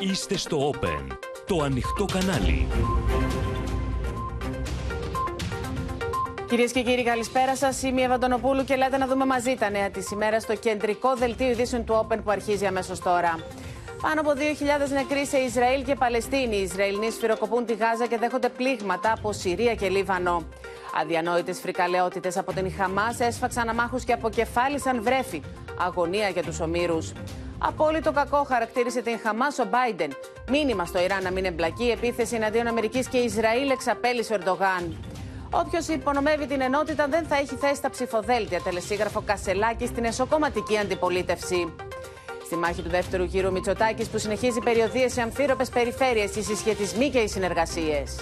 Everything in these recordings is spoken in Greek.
Είστε στο Open, το ανοιχτό κανάλι. Κυρίες και κύριοι, καλησπέρα σας. Είμαι η Ευαντονοπούλου και λέτε να δούμε μαζί τα νέα της ημέρας στο κεντρικό δελτίο ειδήσεων του Open που αρχίζει αμέσως τώρα. Πάνω από 2.000 νεκροί σε Ισραήλ και Παλαιστίνη. Οι Ισραηλοί σφυροκοπούν τη Γάζα και δέχονται πλήγματα από Συρία και Λίβανο. Αδιανόητες φρικαλαιότητες από την Χαμάς έσφαξαν αμάχους και αποκεφάλισαν βρέφη. Αγωνία για τους ομήρους. Απόλυτο κακό χαρακτήρισε την Χαμάς ο Μπάιντεν. Μήνυμα στο Ιράν να μην εμπλακεί. Επίθεση εναντίον Αμερικής και Ισραήλ εξαπέλυσε ο Ερντογάν. Όποιος υπονομεύει την ενότητα δεν θα έχει θέση στα ψηφοδέλτια. Τελεσίγραφο Κασελάκης στην εσωκομματική αντιπολίτευση. Στη μάχη του δεύτερου γύρου, Μητσοτάκης που συνεχίζει περιοδίες σε αμφίροπες περιφέρειες, οι συσχετισμοί και οι συνεργασίες.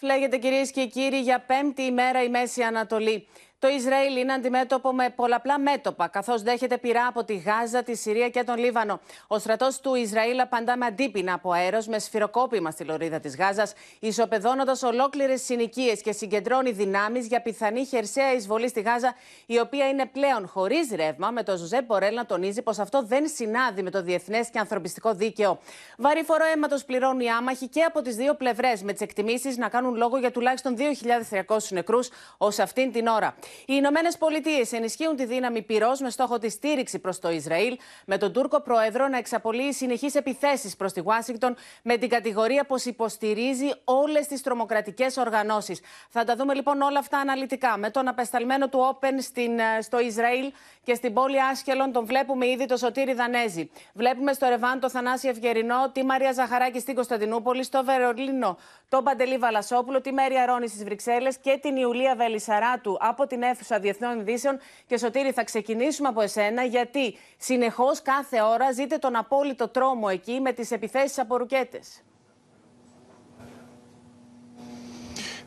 Φλέγεται κυρίες και κύριοι για πέμπτη ημέρα η Μέση Ανατολή. Το Ισραήλ είναι αντιμέτωπο με πολλαπλά μέτωπα, καθώς δέχεται πειρά από τη Γάζα, τη Συρία και τον Λίβανο. Ο στρατός του Ισραήλ απαντά με αντίπεινα από αέρος με σφυροκόπημα στη λωρίδα της Γάζας, ισοπεδώνοντας ολόκληρες συνοικίες και συγκεντρώνει δυνάμεις για πιθανή χερσαία εισβολή στη Γάζα, η οποία είναι πλέον χωρίς ρεύμα, με τον Ζωζέ Μπορέλ να τονίζει πως αυτό δεν συνάδει με το διεθνές και ανθρωπιστικό δίκαιο. Βαρύ φορό αίματος πληρώνουν οι άμαχοι και από τις δύο πλευρές, με τις εκτιμήσεις να κάνουν λόγο για τουλάχιστον 2.300 νεκρούς ως αυτήν την ώρα. Οι Ηνωμένες Πολιτείες ενισχύουν τη δύναμη πυρός με στόχο τη στήριξη προς το Ισραήλ, με τον Τούρκο Πρόεδρο να εξαπολύει συνεχείς επιθέσεις προς τη Ουάσιγκτον με την κατηγορία πως υποστηρίζει όλες τις τρομοκρατικές οργανώσεις. Θα τα δούμε λοιπόν όλα αυτά αναλυτικά. Με τον απεσταλμένο του Όπεν στην, ε, στο Ισραήλ και στην πόλη Άσχελον τον βλέπουμε ήδη το Σωτήρι Δανέζη. Βλέπουμε στο Ρεβάν το Θανάση Ευγερινό, τη Μαρία Ζαχαράκη στην Κωνσταντινούπολη, στο Βερολίνο τον Παντελή Βαλασόπουλο, τη Μέρια Ρόνη στις Βρυξέλλες και την Ιουλία Βελισαράτου από την αίθουσα Διεθνών Ειδήσεων. Και Σωτήρη, θα ξεκινήσουμε από εσένα, γιατί συνεχώς κάθε ώρα ζείτε τον απόλυτο τρόμο εκεί με τις επιθέσεις από ρουκέτες.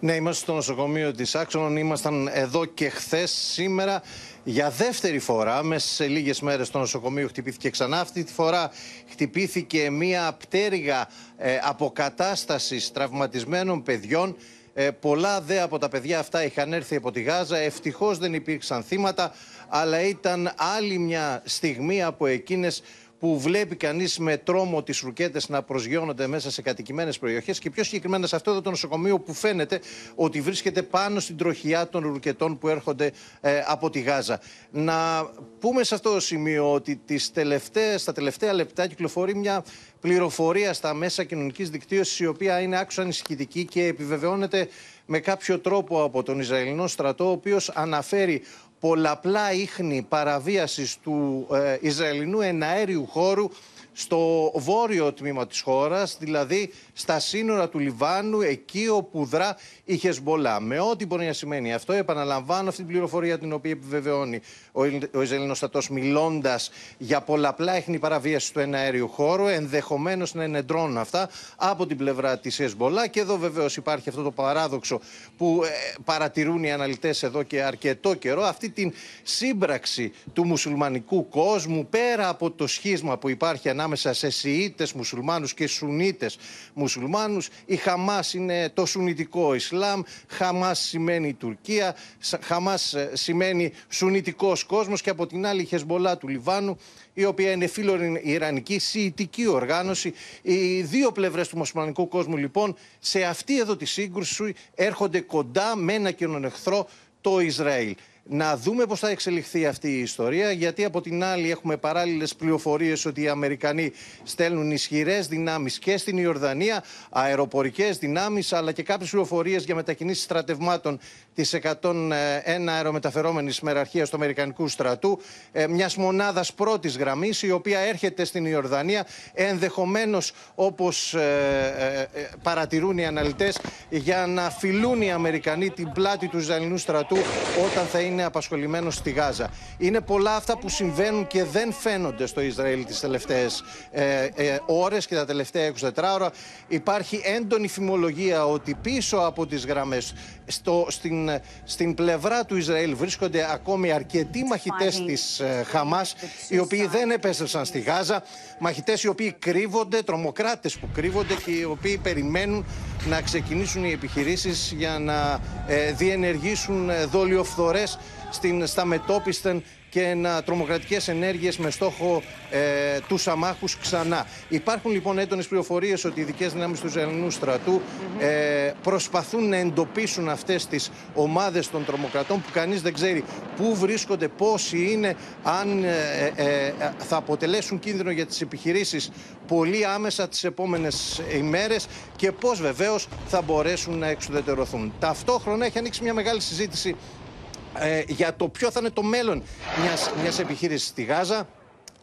Ναι, είμαστε στο νοσοκομείο της Άξονον. Ήμασταν εδώ και χθες. Σήμερα για δεύτερη φορά, μέσα σε λίγες μέρες στο νοσοκομείο χτυπήθηκε ξανά. Αυτή τη φορά χτυπήθηκε μία πτέρυγα ε, αποκατάστασης τραυματισμένων παιδιών. Ε, πολλά δε από τα παιδιά αυτά είχαν έρθει από τη Γάζα. Ευτυχώς δεν υπήρξαν θύματα, αλλά ήταν άλλη μια στιγμή από εκείνες που βλέπει κανείς με τρόμο τις ρουκέτες να προσγειώνονται μέσα σε κατοικημένες περιοχές και πιο συγκεκριμένα σε αυτό εδώ το νοσοκομείο που φαίνεται ότι βρίσκεται πάνω στην τροχιά των ρουκετών που έρχονται ε, από τη Γάζα. Να πούμε σε αυτό το σημείο ότι τις τελευταίες, στα τελευταία λεπτά κυκλοφορεί μια πληροφορία στα μέσα κοινωνικής δικτύωσης, η οποία είναι άκουσα ανησυχητική και επιβεβαιώνεται με κάποιο τρόπο από τον Ισραηλινό στρατό, ο οποίος αναφέρει πολλαπλά ίχνη παραβίασης του ε, Ισραηλινού εναέριου χώρου στο βόρειο τμήμα της χώρας, δηλαδή στα σύνορα του Λιβάνου, εκεί όπου δρά η Χεσμολά. Με ό,τι μπορεί να σημαίνει αυτό, επαναλαμβάνω αυτή την πληροφορία την οποία επιβεβαιώνει ο, ο Ισραηλινός στρατός μιλώντας για πολλαπλά έχνη παραβίασης του εναέριου χώρου, ενδεχομένως να είναι ντρόν αυτά από την πλευρά της Χεσμολά και εδώ βεβαίως υπάρχει αυτό το παράδοξο που ε, παρατηρούν οι αναλυτές εδώ και αρκετό καιρό, αυτή την σύμπραξη του μουσουλμανικού κόσμου πέρα από το σχίσμα που υπάρχει ανάμεσα σε Σιήτες μουσουλμάνους και Σουνίτες μουσουλμάνους. Η Χαμάς είναι το Σουνιτικό Ισλάμ, Χαμάς σημαίνει Τουρκία, Χαμάς ε, σημαίνει Σουνιτικός κόσμος και από την άλλη η Χεσμολά του Λιβάνου η οποία είναι φίλο Ιρανική σιητική οργάνωση. Οι δύο πλευρές του μουσουλμανικού κόσμου λοιπόν σε αυτή εδώ τη σύγκρουση έρχονται κοντά με ένα κοινωνεχθρό εχθρό το Ισραήλ να δούμε πώς θα εξελιχθεί αυτή η ιστορία γιατί από την άλλη έχουμε παράλληλες πληροφορίες ότι οι Αμερικανοί στέλνουν ισχυρές δυνάμεις και στην Ιορδανία, αεροπορικές δυνάμεις αλλά και κάποιες πληροφορίες για μετακινήσεις στρατευμάτων της 101 αερομεταφερόμενης μεραρχίας του Αμερικανικού στρατού ε, μιας μονάδας πρώτης γραμμής η οποία έρχεται στην Ιορδανία ενδεχομένως όπως ε, ε, παρατηρούν οι αναλυτές για να φιλούν οι Αμερικανοί την πλάτη του Ισραηλινού στρατού όταν θα είναι απασχολημένος στη Γάζα. Είναι πολλά αυτά που συμβαίνουν και δεν φαίνονται στο Ισραήλ τις τελευταίες ε, ε, ώρες και τα τελευταία 24 ώρα. Υπάρχει έντονη φημολογία ότι πίσω από τις γραμμές στο, στην, στην πλευρά του Ισραήλ βρίσκονται ακόμη αρκετοί μαχητές της ε, Χαμάς οι οποίοι δεν επέστρεψαν στη Γάζα. Μαχητές οι οποίοι κρύβονται, τρομοκράτες που κρύβονται και οι οποίοι περιμένουν να ξεκινήσουν οι επιχειρήσεις για να ε, διενεργήσουν ε, δολιοφθορές στα μετόπισθεν και να τρομοκρατικές ενέργειες με στόχο ε, τους αμάχους ξανά. Υπάρχουν λοιπόν έντονες πληροφορίες ότι οι ειδικές δυνάμεις του Ισραηλινού στρατού ε, προσπαθούν να εντοπίσουν αυτές τις ομάδες των τρομοκρατών που κανείς δεν ξέρει πού βρίσκονται, πόσοι είναι, αν ε, ε, θα αποτελέσουν κίνδυνο για τις επιχειρήσεις πολύ άμεσα τις επόμενες ημέρες και πώς βεβαίως θα μπορέσουν να εξουδετερωθούν. Ταυτόχρονα έχει ανοίξει μια μεγάλη συζήτηση ε, για το ποιο θα είναι το μέλλον μιας, μιας επιχείρησης στη Γάζα.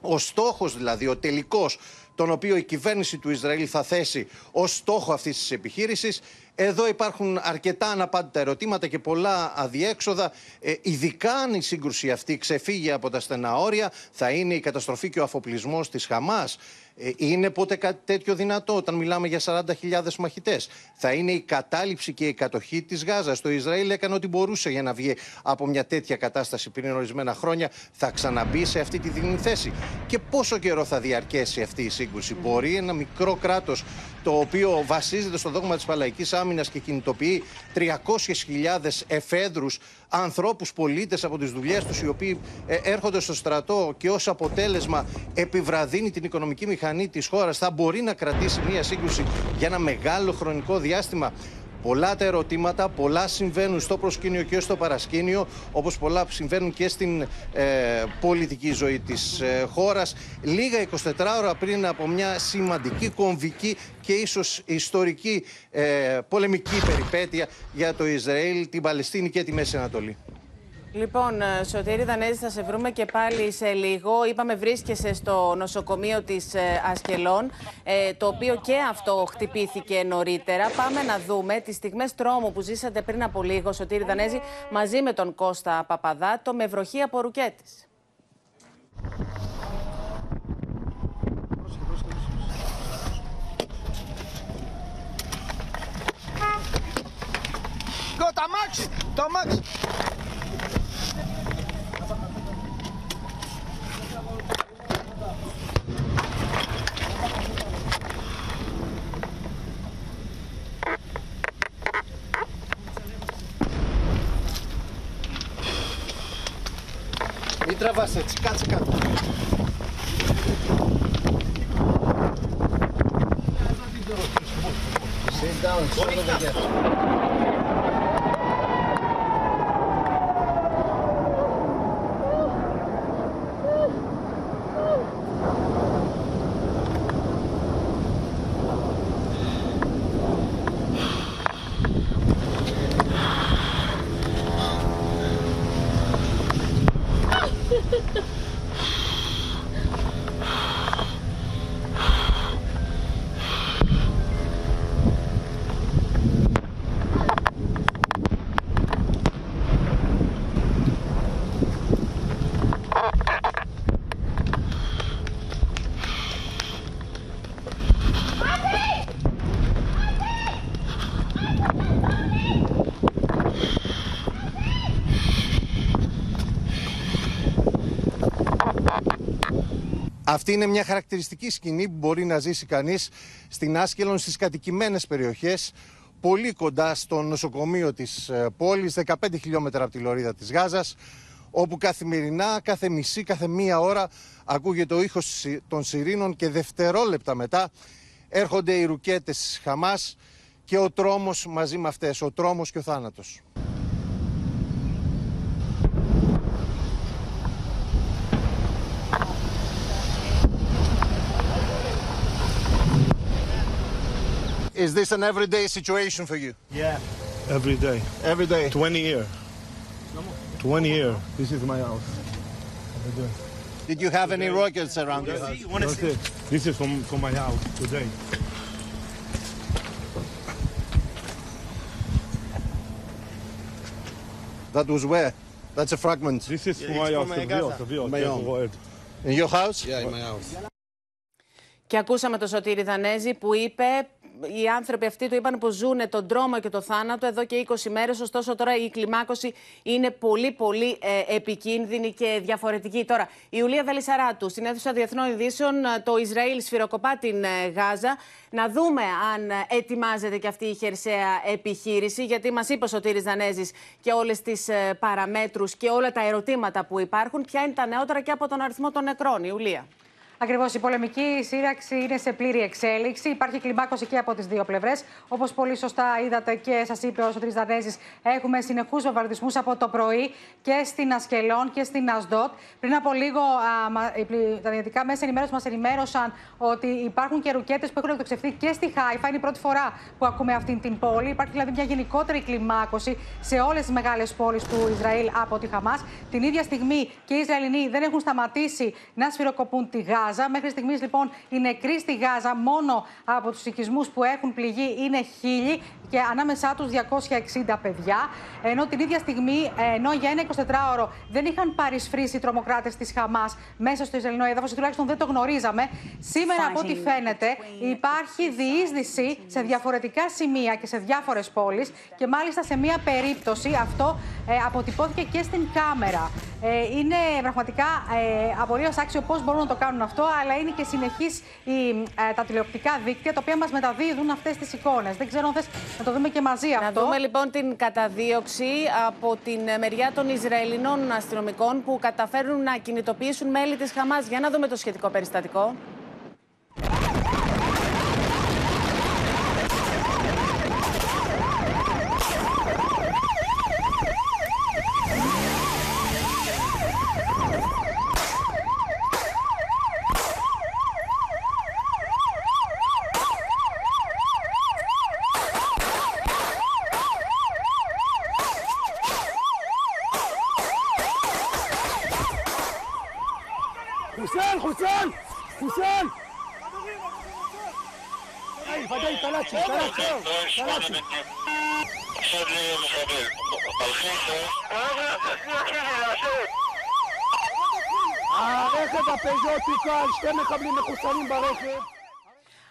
Ο στόχος δηλαδή, ο τελικός, τον οποίο η κυβέρνηση του Ισραήλ θα θέσει ως στόχο αυτής της επιχείρησης, εδώ υπάρχουν αρκετά αναπάντητα ερωτήματα και πολλά αδιέξοδα. Ε, ειδικά αν η σύγκρουση αυτή ξεφύγει από τα στενά όρια, θα είναι η καταστροφή και ο αφοπλισμός της Χαμάς. Ε, είναι ποτέ κάτι τέτοιο δυνατό όταν μιλάμε για 40.000 μαχητές; Θα είναι η κατάληψη και η κατοχή της Γάζας; Το Ισραήλ έκανε ό,τι μπορούσε για να βγει από μια τέτοια κατάσταση πριν ορισμένα χρόνια. Θα ξαναμπεί σε αυτή τη δινή θέση; Και πόσο καιρό θα διαρκέσει αυτή η σύγκρουση; Μπορεί ένα μικρό κράτος το οποίο βασίζεται στο δόγμα της Παλαϊκής Άμυνας και κινητοποιεί 300.000 εφέδρους ανθρώπους, πολίτες από τις δουλειές τους, οι οποίοι ε, έρχονται στο στρατό και ως αποτέλεσμα επιβραδύνει την οικονομική μηχανή της χώρας, θα μπορεί να κρατήσει μια σύγκρουση για ένα μεγάλο χρονικό διάστημα. Πολλά τα ερωτήματα, πολλά συμβαίνουν στο προσκήνιο και στο παρασκήνιο, όπως πολλά συμβαίνουν και στην ε, πολιτική ζωή της ε, χώρας. Λίγα 24 ώρα πριν από μια σημαντική κομβική και ίσως ιστορική ε, πολεμική περιπέτεια για το Ισραήλ, την Παλαιστίνη και τη Μέση Ανατολή. Λοιπόν, ε, Σωτήρη Δανέζη, θα σε βρούμε και πάλι σε λίγο. Είπαμε βρίσκεσαι στο νοσοκομείο της ε, Ασκελών, ε, το οποίο και αυτό χτυπήθηκε νωρίτερα. Πάμε να δούμε τις στιγμές τρόμου που ζήσατε πριν από λίγο, Σωτήρη Δανέζη, μαζί με τον Κώστα Παπαδάτο, με βροχή από ρουκέτης. το αμάξι! Το αμάξι! Μην τραβάς έτσι, κάτσε κάτω. Sit down, solo the Αυτή είναι μια χαρακτηριστική σκηνή που μπορεί να ζήσει κανείς στην Άσκελον στις κατοικημένες περιοχές πολύ κοντά στο νοσοκομείο της ε, πόλης, 15 χιλιόμετρα από τη λωρίδα της Γάζας, όπου καθημερινά, κάθε μισή, κάθε μία ώρα ακούγεται ο ήχος των σιρήνων και δευτερόλεπτα μετά έρχονται οι ρουκέτες Χαμάς και ο τρόμος μαζί με αυτές, ο τρόμος και ο θάνατος. Is this an everyday situation for you? Yeah. Every day. Every day. 20 years. 20 years. This is my house. Did you have any rockets around you? That's it. This is from, from my house today. That was where? That's a fragment. This is from my house. My own. In your house? Yeah, in my house. Και ακούσαμε τον Σωτήρη Δανέζη που είπε οι άνθρωποι αυτοί του είπαν πω ζουν τον τρόμο και το θάνατο εδώ και 20 μέρες. Ωστόσο, τώρα η κλιμάκωση είναι πολύ, πολύ ε, επικίνδυνη και διαφορετική. Τώρα, η Ιουλία Βελισσαράτου στην αίθουσα Διεθνών Ειδήσεων, το Ισραήλ σφυροκοπά την Γάζα. Να δούμε αν ετοιμάζεται και αυτή η χερσαία επιχείρηση, γιατί μας είπες ο Σωτήρης Δανέζης και όλες τις παραμέτρους και όλα τα ερωτήματα που υπάρχουν. Ποια είναι τα νεότερα και από τον αριθμό των νεκρών, Ιουλία; Ακριβώς. Η πολεμική σύραξη είναι σε πλήρη εξέλιξη. Υπάρχει κλιμάκωση και από τις δύο πλευρές. Όπως πολύ σωστά είδατε και σας είπε ο Σωτήρης Δανέζης, έχουμε συνεχούς βομβαρδισμούς από το πρωί και στην Ασκελόν και στην Ασδότ. Πριν από λίγο, τα δυτικά μέσα ενημέρωσης μας ενημέρωσαν ότι υπάρχουν και ρουκέτες που έχουν εκτοξευθεί και στη Χάιφα. Είναι η πρώτη φορά που ακούμε αυτή την πόλη. Υπάρχει δηλαδή μια γενικότερη κλιμάκωση σε όλες τις μεγάλες πόλεις του Ισραήλ από τη Χαμάς. Την ίδια στιγμή και οι Ισραηλινοί δεν έχουν σταματήσει να σφυροκοπούν τη Γάζα. Γάζα. Μέχρι στιγμής, λοιπόν, οι νεκροί στη Γάζα μόνο από τους οικισμούς που έχουν πληγεί είναι χίλιοι και ανάμεσά τους 260 παιδιά. Ενώ την ίδια στιγμή, ενώ για ένα 24ωρο δεν είχαν παρισφρήσει οι τρομοκράτες της Χαμάς μέσα στο Ισραηλινό έδαφος, τουλάχιστον δεν το γνωρίζαμε. Σήμερα, από ό,τι φαίνεται, υπάρχει διείσδυση σε διαφορετικά σημεία και σε διάφορες πόλεις και μάλιστα σε μία περίπτωση αυτό ε, αποτυπώθηκε και στην κάμερα. Ε, είναι πραγματικά ε, απολύτω άξιο πώς μπορούν να το κάνουν αυτό, αλλά είναι και συνεχής ε, τα τηλεοπτικά δίκτυα τα οποία μας μεταδίδουν αυτές τις εικόνες. Δεν ξέρω αν θες να το δούμε και μαζί να αυτό. Να δούμε λοιπόν την καταδίωξη από την μεριά των Ισραηλινών αστυνομικών που καταφέρουν να κινητοποιήσουν μέλη της Χαμάς. Για να δούμε το σχετικό περιστατικό. הרכב הפז'ו תוקל, שתי מחבלים מחוסנים ברכב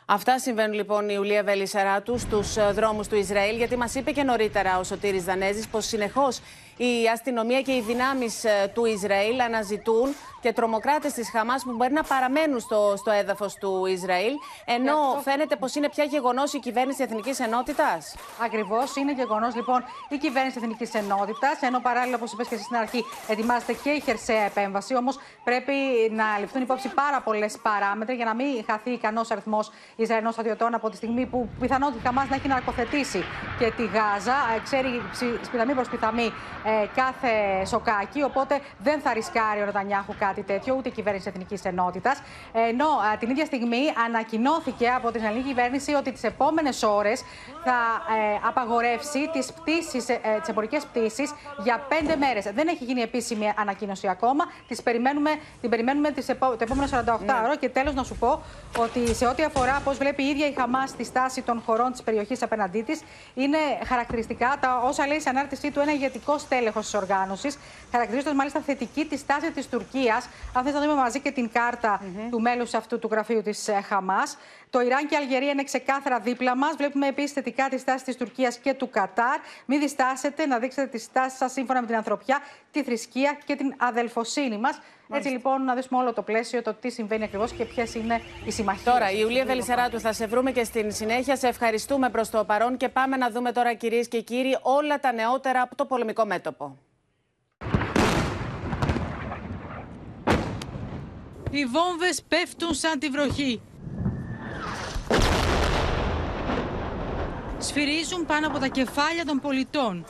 Αυτά συμβαίνουν λοιπόν η Ιουλία Βελισσαράτου στου δρόμου του Ισραήλ, γιατί μα είπε και νωρίτερα ο Σωτήρης Δανέζης πω συνεχώ η αστυνομία και οι δυνάμεις του Ισραήλ αναζητούν και τρομοκράτες της Χαμάς που μπορεί να παραμένουν στο, στο έδαφος του Ισραήλ. Ενώ φαίνεται πως είναι πια γεγονός η κυβέρνηση Εθνικής Ενότητας. Ακριβώς. Είναι γεγονός λοιπόν η κυβέρνηση Εθνικής Ενότητας. Ενώ παράλληλα, όπως είπες και εσύ στην αρχή, ετοιμάζεται και η χερσαία επέμβαση. Όμως πρέπει να ληφθούν υπόψη πάρα πολλές παράμετροι για να μην χαθεί ικανός αριθμός Ισραηλινών στρατιωτών από τη στιγμή που πιθανότητα η Χαμάς να έχει ναρκοθετήσει και τη Γάζα. Ε, ξέρει σπιθαμή προς πιθαμή ε, κάθε σοκάκι. Οπότε δεν θα ρισκάρει ο Νετανιάχου κάτι τέτοιο, ούτε η κυβέρνηση Εθνικής Ενότητας. Ενώ α, την ίδια στιγμή ανακοινώθηκε από την ελληνική κυβέρνηση ότι τις επόμενες ώρες θα ε, απαγορεύσει τις πτήσεις, ε, τις εμπορικές πτήσεις για πέντε μέρες. Δεν έχει γίνει επίσημη ανακοίνωση ακόμα. Τις περιμένουμε, την περιμένουμε τις επό, το επόμενο 48 ναι. ώρα. Και τέλος να σου πω ότι σε ό,τι αφορά πώς βλέπει η ίδια η Χαμάς τη στάση των χωρών της περιοχής απέναντί της, είναι χαρακτηριστικά τα όσα λέει σε ανάρτησή του ένα ηγετικό στέλεχο της οργάνωσης. Χαρακτηρίζοντας μάλιστα θετική τη στάση της Τουρκίας αν θε να δούμε μαζί και την κάρτα του μέλους αυτού του γραφείου της ε, Χαμάς. Το Ιράν και η Αλγερία είναι ξεκάθαρα δίπλα μας. Βλέπουμε επίσης θετικά τη στάση της Τουρκίας και του Κατάρ. Μην διστάσετε να δείξετε τη στάση σας σύμφωνα με την ανθρωπιά, τη θρησκεία και την αδελφοσύνη μας. Έτσι λοιπόν να δούμε όλο το πλαίσιο, το τι συμβαίνει ακριβώς και ποιες είναι οι συμμαχίες. Τώρα, η Ιουλία Βελισσαράτου θα σε βρούμε και στην συνέχεια. Σε ευχαριστούμε προς το παρόν και πάμε να δούμε τώρα, κυρίες και κύριοι, όλα τα νεότερα από το πολεμικό μέτωπο. Οι βόμβες πέφτουν σαν τη βροχή. Σφυρίζουν πάνω από τα κεφάλια των πολιτών.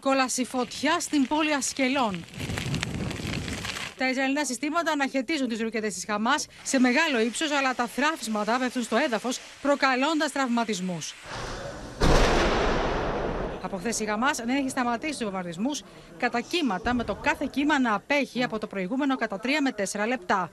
Κόλαση φωτιά στην πόλη Ασκελών. Τα Ισραηλινά συστήματα αναχαιτίζουν τις ρουκέτες της Χαμάς σε μεγάλο ύψος, αλλά τα θράψματα πέφτουν στο έδαφος, προκαλώντας τραυματισμούς. Από χθες η Γαμά δεν έχει σταματήσει τους βομβαρδισμούς κατά κύματα, με το κάθε κύμα να απέχει από το προηγούμενο κατά 3 με 4 λεπτά.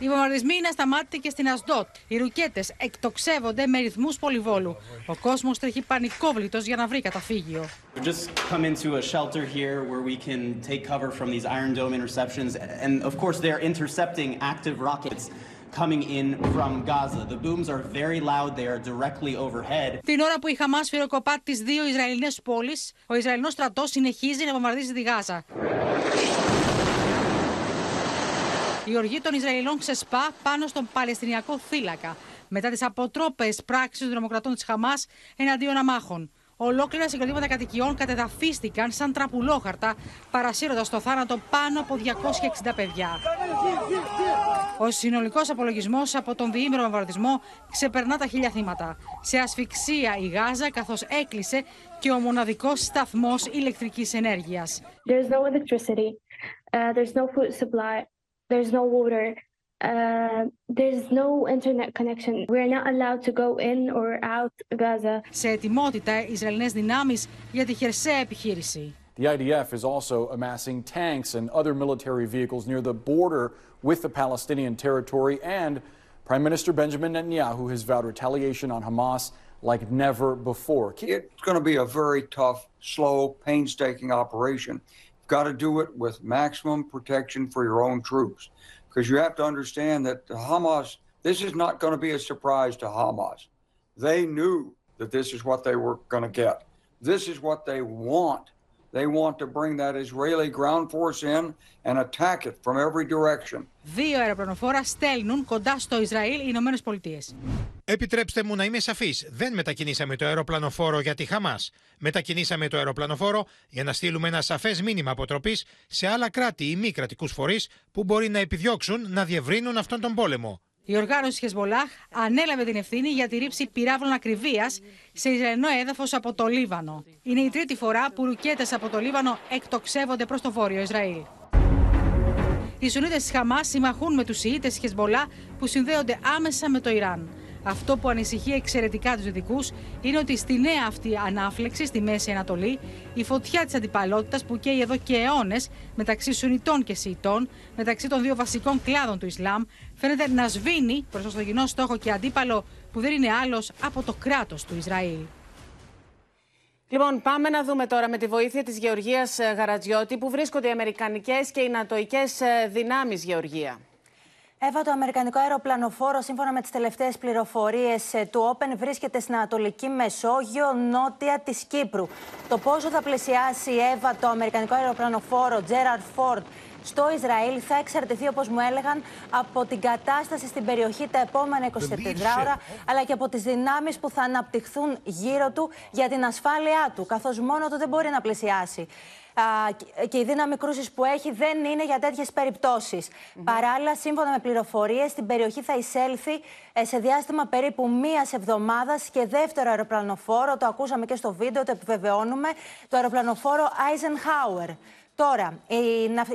Οι βομβαρδισμοί είναι ασταμάτητοι και στην Ασδότ. Οι ρουκέτες εκτοξεύονται με ρυθμούς πολυβόλου. Ο κόσμος τρέχει πανικόβλητος για να βρει καταφύγιο. We just come into a shelter here where we can take cover from these Iron Dome interceptions. And of course, they're intercepting active rockets coming in from Gaza. The booms are very loud, they are directly overhead. Την ώρα που η Χαμάς σφυροκοπά τις δύο Ισραηλινές πόλεις, ο Ισραηλινός στρατός συνεχίζει να βομβαρδίζει τη Γάζα. Η οργή των Ισραηλών ξεσπά πάνω στον Παλαιστινιακό θύλακα μετά τις αποτρόπες πράξεις των δημοκρατών της Χαμάς εναντίον αμάχων. Ολόκληρα συγκροτήματα κατοικιών κατεδαφίστηκαν σαν τραπουλόχαρτα, παρασύροντας στο θάνατο πάνω από 260 παιδιά. Ο συνολικός απολογισμός από τον διήμερο βομβαρδισμό ξεπερνά τα χίλια θύματα. Σε ασφυξία η Γάζα, καθώς έκλεισε και ο μοναδικός σταθμός ηλεκτρικής ενέργειας. There's no electricity. Uh, there's no food supply. There's no water. Uh, there's no internet connection. We are not allowed to go in or out Gaza. Σε ετοιμότητα οι Ισραηλινές δυνάμεις για τη χερσαία επιχείρηση. The IDF is also amassing tanks and other military vehicles near the border with the Palestinian territory, and Prime Minister Benjamin Netanyahu has vowed retaliation on Hamas like never before. It's going to be a very tough, slow, painstaking operation. Got to do it with maximum protection for your own troops. Because you have to understand that Hamas, this is not going to be a surprise to Hamas. They knew that this is what they were going to get. This is what they want. They want to bring that Israeli ground force in and attack it from every direction. Δύο αεροπλανοφόρα στέλνουν κοντά στο Ισραήλ οι Ηνωμένες Πολιτείες. Επιτρέψτε μου να είμαι σαφής. Δεν μετακινήσαμε το αεροπλανοφόρο για τη Χαμάς. Μετακινήσαμε το αεροπλανοφόρο για να στείλουμε ένα σαφές μήνυμα αποτροπής σε άλλα κράτη ή μη κρατικούς φορείς που μπορεί να επιδιώξουν να διευρύνουν αυτόν τον πόλεμο. Η οργάνωση Χεσμολάχ ανέλαβε την ευθύνη για τη ρήψη πυράβλων ακριβίας σε Ισραηλινό έδαφος από το Λίβανο. Είναι η τρίτη φορά που ρουκέτες από το Λίβανο εκτοξεύονται προς το βόρειο Ισραήλ. Οι Σουνίτες της Χαμάς συμμαχούν με τους Ιήτε τη Χεσμολά που συνδέονται άμεσα με το Ιράν. Αυτό που ανησυχεί εξαιρετικά τους Δυτικούς είναι ότι στη νέα αυτή ανάφλεξη στη Μέση Ανατολή, η φωτιά της αντιπαλότητας που καίει εδώ και αιώνες μεταξύ Σουνιτών και Σιητών, μεταξύ των δύο βασικών κλάδων του Ισλάμ, φαίνεται να σβήνει προς το κοινό στόχο και αντίπαλο που δεν είναι άλλος από το κράτος του Ισραήλ. Λοιπόν, πάμε να δούμε τώρα με τη βοήθεια της Γεωργίας Γαρατζιώτη που βρίσκονται οι Αμερικανικές και οι Νατοικές δυνάμεις Γεωργία. Εύα, το Αμερικανικό αεροπλανοφόρο, σύμφωνα με τις τελευταίες πληροφορίες του Open, βρίσκεται στην Ανατολική Μεσόγειο, νότια της Κύπρου. Το πόσο θα πλησιάσει η Εύα το Αμερικανικό αεροπλανοφόρο Gerard Ford στο Ισραήλ θα εξαρτηθεί, όπως μου έλεγαν, από την κατάσταση στην περιοχή τα επόμενα 24 ώρα, αλλά και από τις δυνάμεις που θα αναπτυχθούν γύρω του για την ασφάλειά του, καθώς μόνο του δεν μπορεί να πλησιάσει και η δύναμη κρούσης που έχει δεν είναι για τέτοιες περιπτώσεις. Παράλληλα, σύμφωνα με πληροφορίες, στην περιοχή θα εισέλθει ε, σε διάστημα περίπου μίας εβδομάδας και δεύτερο αεροπλανοφόρο. Το ακούσαμε και στο βίντεο, το επιβεβαιώνουμε. Το αεροπλανοφόρο Eisenhower. Τώρα,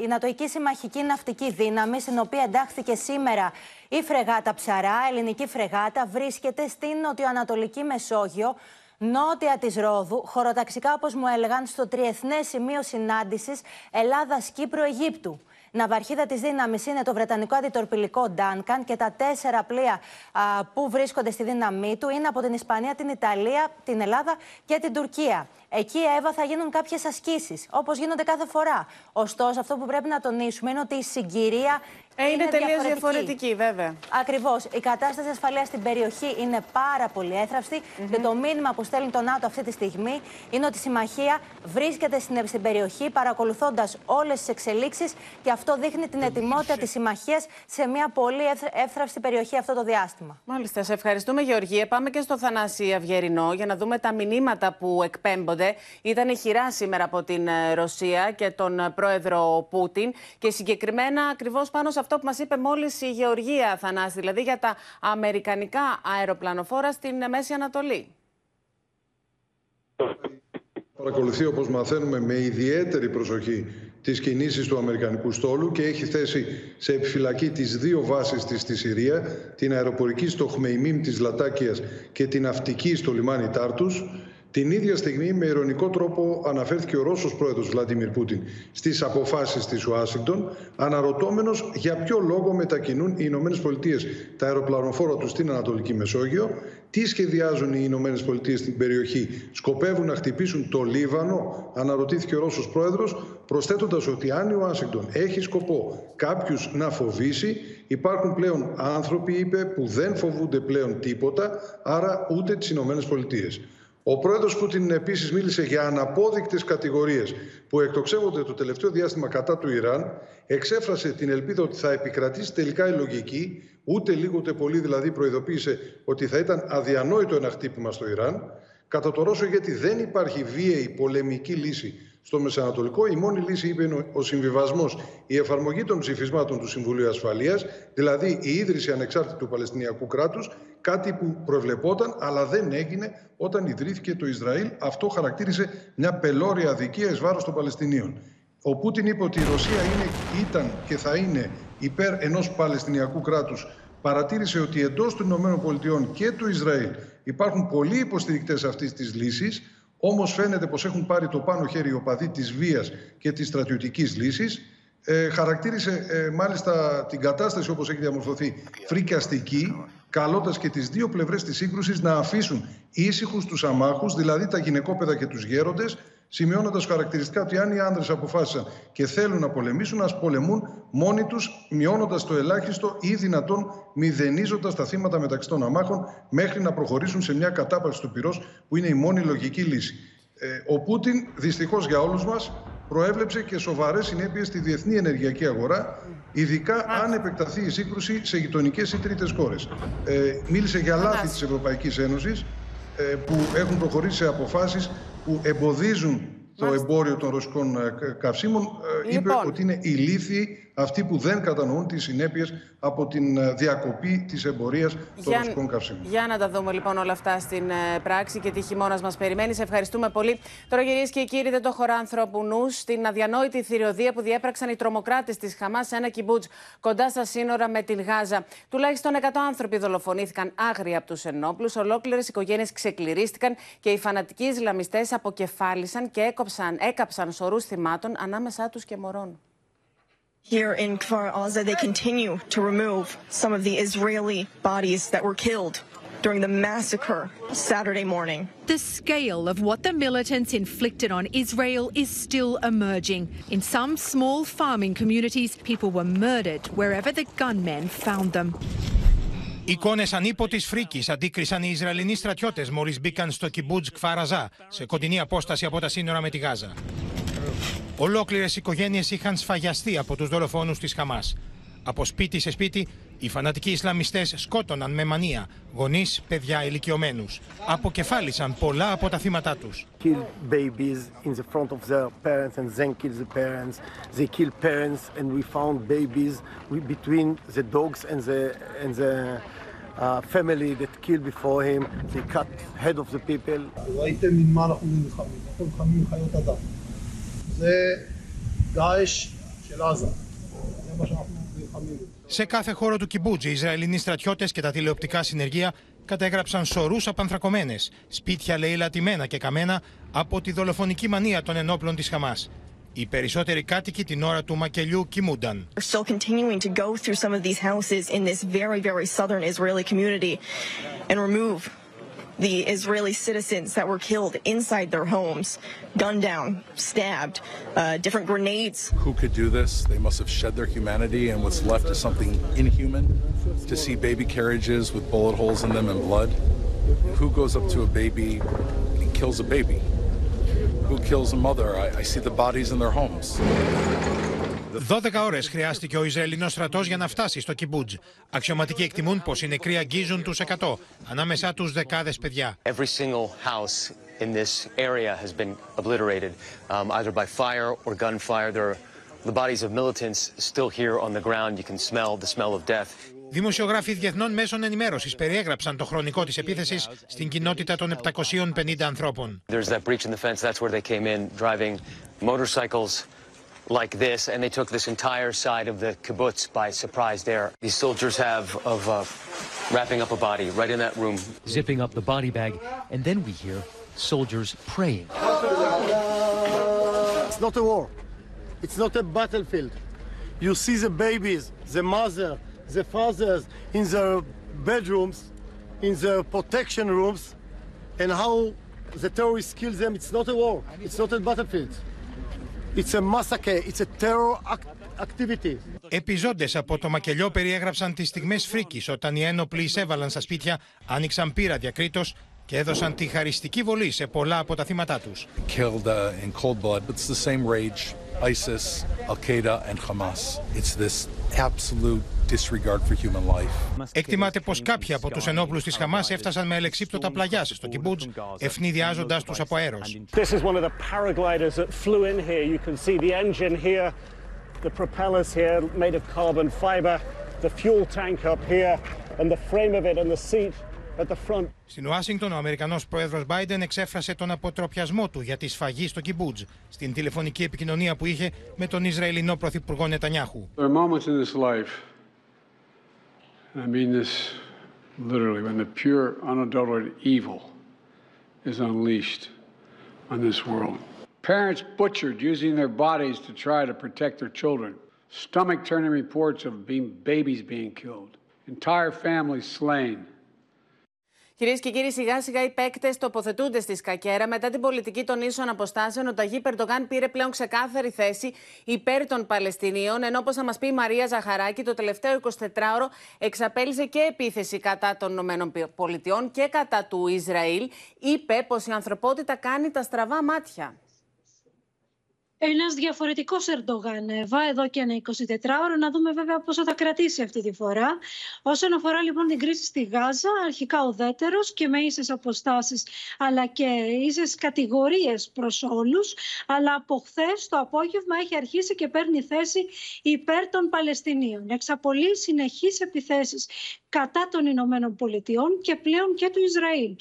η Νατοική Συμμαχική Ναυτική Δύναμη, στην οποία εντάχθηκε σήμερα η φρεγάτα Ψαρά, ελληνική φρεγάτα, βρίσκεται στην νοτιοανατολική Μεσόγειο, νότια της Ρόδου, χωροταξικά όπως μου έλεγαν, στο τριεθνέ σημείο συνάντησης Ελλάδα-Κύπρου-Αιγύπτου. Ναυαρχίδα της δύναμης είναι το βρετανικό αντιτορπιλικό Duncan και τα τέσσερα πλοία α, που βρίσκονται στη δύναμή του είναι από την Ισπανία, την Ιταλία, την Ελλάδα και την Τουρκία. Εκεί, Εύα, θα γίνουν κάποιες ασκήσεις, όπως γίνονται κάθε φορά. Ωστόσο, αυτό που πρέπει να τονίσουμε είναι ότι η συγκυρία ε, είναι, είναι τελείως διαφορετική, βέβαια. Ακριβώς. Η κατάσταση ασφαλείας στην περιοχή είναι πάρα πολύ έθραυστη και το μήνυμα που στέλνει το ΝΑΤΟ αυτή τη στιγμή είναι ότι η συμμαχία βρίσκεται στην, στην περιοχή παρακολουθώντας όλες τις εξελίξεις και αυτό δείχνει την ετοιμότητα της συμμαχίας σε μια πολύ εύθραυστη περιοχή αυτό το διάστημα. Μάλιστα. Σε ευχαριστούμε, Γεωργία. Πάμε και στο Θανάση Αυγερινό για να δούμε τα μηνύματα που εκπέμπονται. Ήταν χειρά σήμερα από την ε, Ρωσία και τον ε, πρόεδρο Πούτιν και συγκεκριμένα ακριβώς πάνω σε αυτό που μας είπε μόλις η Γεωργία Θανάση, δηλαδή για τα αμερικανικά αεροπλανοφόρα στην Μέση Ανατολή. Παρακολουθεί όπως μαθαίνουμε με ιδιαίτερη προσοχή τις κινήσεις του Αμερικανικού στόλου και έχει θέσει σε επιφυλακή τις δύο βάσεις της στη Συρία, την αεροπορική στο Χμεϊμίμ της Λατάκιας και την ναυτική στο λιμάνι Τάρτους. Την ίδια στιγμή, με ηρωνικό τρόπο, αναφέρθηκε ο Ρώσος πρόεδρος Βλαντιμίρ Πούτιν στις αποφάσεις της Ουάσιγκτον, αναρωτώμενος για ποιο λόγο μετακινούν οι Ηνωμένες Πολιτείες τα αεροπλανοφόρα τους στην Ανατολική Μεσόγειο, τι σχεδιάζουν οι Ηνωμένες Πολιτείες στην περιοχή, σκοπεύουν να χτυπήσουν το Λίβανο, αναρωτήθηκε ο Ρώσος πρόεδρος, προσθέτοντας ότι αν η Ουάσιγκτον έχει σκοπό κάποιους να φοβήσει, υπάρχουν πλέον άνθρωποι, είπε, που δεν φοβούνται πλέον τίποτα, άρα ούτε τις Ηνωμένες Πολιτείες. Ο πρόεδρος Πούτιν επίσης μίλησε για αναπόδεικτες κατηγορίες που εκτοξεύονται το τελευταίο διάστημα κατά του Ιράν. Εξέφρασε την ελπίδα ότι θα επικρατήσει τελικά η λογική, ούτε λίγο ούτε πολύ δηλαδή προειδοποίησε ότι θα ήταν αδιανόητο ένα χτύπημα στο Ιράν. Κατά το Ρώσο, γιατί δεν υπάρχει βίαιη πολεμική λύση στο Μεσανατολικό. Η μόνη λύση, είπε, είναι ο συμβιβασμός, η εφαρμογή των ψηφισμάτων του Συμβουλίου Ασφαλείας, δηλαδή η ίδρυση ανεξάρτητου Παλαιστινιακού κράτους, κάτι που προβλεπόταν, αλλά δεν έγινε όταν ιδρύθηκε το Ισραήλ. Αυτό χαρακτήρισε μια πελώρια αδικία εις βάρος των Παλαιστινίων. Ο Πούτιν είπε ότι η Ρωσία είναι, ήταν και θα είναι υπέρ ενός Παλαιστινιακού κράτους. Παρατήρησε ότι εντός των ΗΠΑ και του Ισραήλ υπάρχουν πολλοί υποστηρικτές αυτής της λύσης. Όμως φαίνεται πως έχουν πάρει το πάνω χέρι οι οπαδοί της βίας και της στρατιωτικής λύσης. Ε, χαρακτήρισε ε, μάλιστα την κατάσταση όπως έχει διαμορφωθεί φρικιαστική, καλώντας και τις δύο πλευρές της σύγκρουσης να αφήσουν ήσυχους τους αμάχους, δηλαδή τα γυναικόπαιδα και τους γέροντες, σημειώνοντας χαρακτηριστικά ότι αν οι άνδρες αποφάσισαν και θέλουν να πολεμήσουν, ας πολεμούν μόνοι τους, μειώνοντας το ελάχιστο ή δυνατόν μηδενίζοντας τα θύματα μεταξύ των αμάχων, μέχρι να προχωρήσουν σε μια κατάπαυση του πυρός, που είναι η μόνη λογική λύση. Ε, ο Πούτιν, δυστυχώς για όλους μας, προέβλεψε και σοβαρές συνέπειες στη διεθνή ενεργειακή αγορά, ειδικά αν επεκταθεί η σύγκρουση σε γειτονικές ή τρίτες χώρες. Ε, μίλησε για λάθη της Ευρωπαϊκής Ένωσης ε, που έχουν προχωρήσει σε αποφάσεις που εμποδίζουν το εμπόριο των ρωσικών ε, καυσίμων. Ε, είπε λοιπόν. ότι είναι ηλίθιοι αυτοί που δεν κατανοούν τις συνέπειες από την ε, διακοπή της εμπορίας των ρωσικών καυσίμων. Για να τα δούμε λοιπόν όλα αυτά στην πράξη και τι χειμώνας μας περιμένει. Σε ευχαριστούμε πολύ. Τώρα κυρίες και κύριοι δεν το χωρά ανθρώπου νου στην αδιανόητη θηριωδία που διέπραξαν οι τρομοκράτες της Χαμάς σε ένα κυμπούτζ κοντά στα σύνορα με την Γάζα. Τουλάχιστον 100 άνθρωποι δολοφονήθηκαν άγρια από τους ενόπλους. Ολόκληρες οικογένειες ξεκληρίστηκαν και οι φανατικοί Ισλαμιστές αποκεφάλισαν και έκοψαν, έκαψαν σωρούς θυμάτων ανάμεσά τους και μωρών. Here in Kfar Aza, they continue to remove some of the Israeli bodies that were killed during the massacre Saturday morning. The scale of what the militants inflicted on Israel is still emerging. In some small farming communities, people were murdered wherever the gunmen found them. Εικόνες ανίποτης φρίκης αντίκρισαν οι Ισραηλινοί στρατιώτες μόλις μπήκαν στο κιμπούτζ Κφαραζά, σε κοντινή απόσταση από τα σύνορα με τη Γάζα. Ολόκληρες οικογένειες είχαν σφαγιαστεί από τους δολοφόνους της Χαμάς. Από σπίτι σε σπίτι, οι φανατικοί Ισλαμιστές σκότωναν με μανία γονείς, παιδιά, ηλικιωμένους. Αποκεφάλισαν πολλά από τα θύματα τους. זה דאעש של עזה. זה מה שאנחנו נלחמים. Σε κάθε χώρο του Κιμπούτζη, οι Ισραηλινοί στρατιώτε και τα τηλεοπτικά συνεργεία κατέγραψαν σωρού απανθρακωμένε, σπίτια λαιλατημένα και καμένα από τη δολοφονική μανία των ενόπλων τη Χαμά. Οι περισσότεροι κάτοικοι την ώρα του μακελιού κοιμούνταν. still The Israeli citizens that were killed inside their homes, gunned down, stabbed, uh, different grenades. Who could do this? They must have shed their humanity, and what's left is something inhuman to see baby carriages with bullet holes in them and blood. Who goes up to a baby and kills a baby? Who kills a mother? I, I see the bodies in their homes. 12 ώρε χρειάστηκε ο Ισραηλινό στρατό για να φτάσει στο Κιμπούτζ. Αξιωματικοί εκτιμούν πω οι νεκροί αγγίζουν του 100, ανάμεσά του δεκάδε παιδιά. Every single house in this area has been obliterated, um, either by fire or gunfire. There are the bodies of militants still here on the ground. You can smell the smell of death. Δημοσιογράφοι διεθνών μέσων ενημέρωση περιέγραψαν το χρονικό τη επίθεση στην κοινότητα των 750 ανθρώπων. There's that breach in the fence. That's where they came in, driving motorcycles like this, and they took this entire side of the kibbutz by surprise there. These soldiers have of uh, wrapping up a body right in that room. Zipping up the body bag, and then we hear soldiers praying. It's not a war. It's not a battlefield. You see the babies, the mother, the fathers in their bedrooms, in their protection rooms, and how the terrorists kill them. It's not a war. It's not a battlefield. It's a massacre. It's a terror act activity. Επιζώντες από το μακελιό περιέγραψαν τις στιγμές φρίκης όταν οι ένοπλοι εισέβαλαν στα σπίτια, άνοιξαν πύρα διακρίτως και έδωσαν τη χαριστική βολή σε πολλά από τα θύματά τους. Killed uh, in cold blood, but it's the same rage. ISIS, Al Qaeda, and Hamas. It's this absolute disregard for human life. Εκτιμάται πως κάποιοι από τους ενόπλους της Χαμάς έφτασαν με ελεξίπτωτα πλαγιά στο Κιμπούτζ, ευνηδιάζοντας τους από αέρος. This is one of the paragliders that flew in here. You can see the engine here, the propellers here made of carbon fiber, the fuel tank up here, and the frame of it and the seat at the front. Στην Ουάσιγκτον, ο Αμερικανός πρόεδρος Biden εξέφρασε τον αποτροπιασμό του για τη σφαγή στο Κιμπούτζ στην τηλεφωνική επικοινωνία που είχε με τον Ισραηλινό πρωθυπουργό Νετανιάχου. There are moments in this life, and I mean this literally, when the pure, unadulterated evil is unleashed on this world. Parents butchered using their bodies to try to protect their children. Stomach turning reports of being, babies being killed. Entire families slain. Κυρίες και κύριοι, σιγά σιγά οι παίκτες τοποθετούνται στη σκακέρα. Μετά την πολιτική των ίσων αποστάσεων, ο Ταγί Περντογάν πήρε πλέον ξεκάθαρη θέση υπέρ των Παλαιστινίων. Ενώ, όπως θα μας πει η Μαρία Ζαχαράκη, το τελευταίο 24ωρο εξαπέλυσε και επίθεση κατά των ΗΠΑ και κατά του Ισραήλ. Είπε πως η ανθρωπότητα κάνει τα στραβά μάτια. Ένας διαφορετικός Ερντογάν, Εύα, εδώ και ένα 24ωρο. Να δούμε βέβαια πόσο θα κρατήσει αυτή τη φορά. Όσον αφορά λοιπόν την κρίση στη Γάζα, αρχικά ουδέτερος και με ίσες αποστάσεις αλλά και ίσες κατηγορίες προς όλους. Αλλά από χθες το απόγευμα έχει αρχίσει και παίρνει θέση υπέρ των Παλαιστινίων. Εξαπολύει συνεχείς επιθέσεις κατά των Ηνωμένων Πολιτειών και πλέον και του Ισραήλ.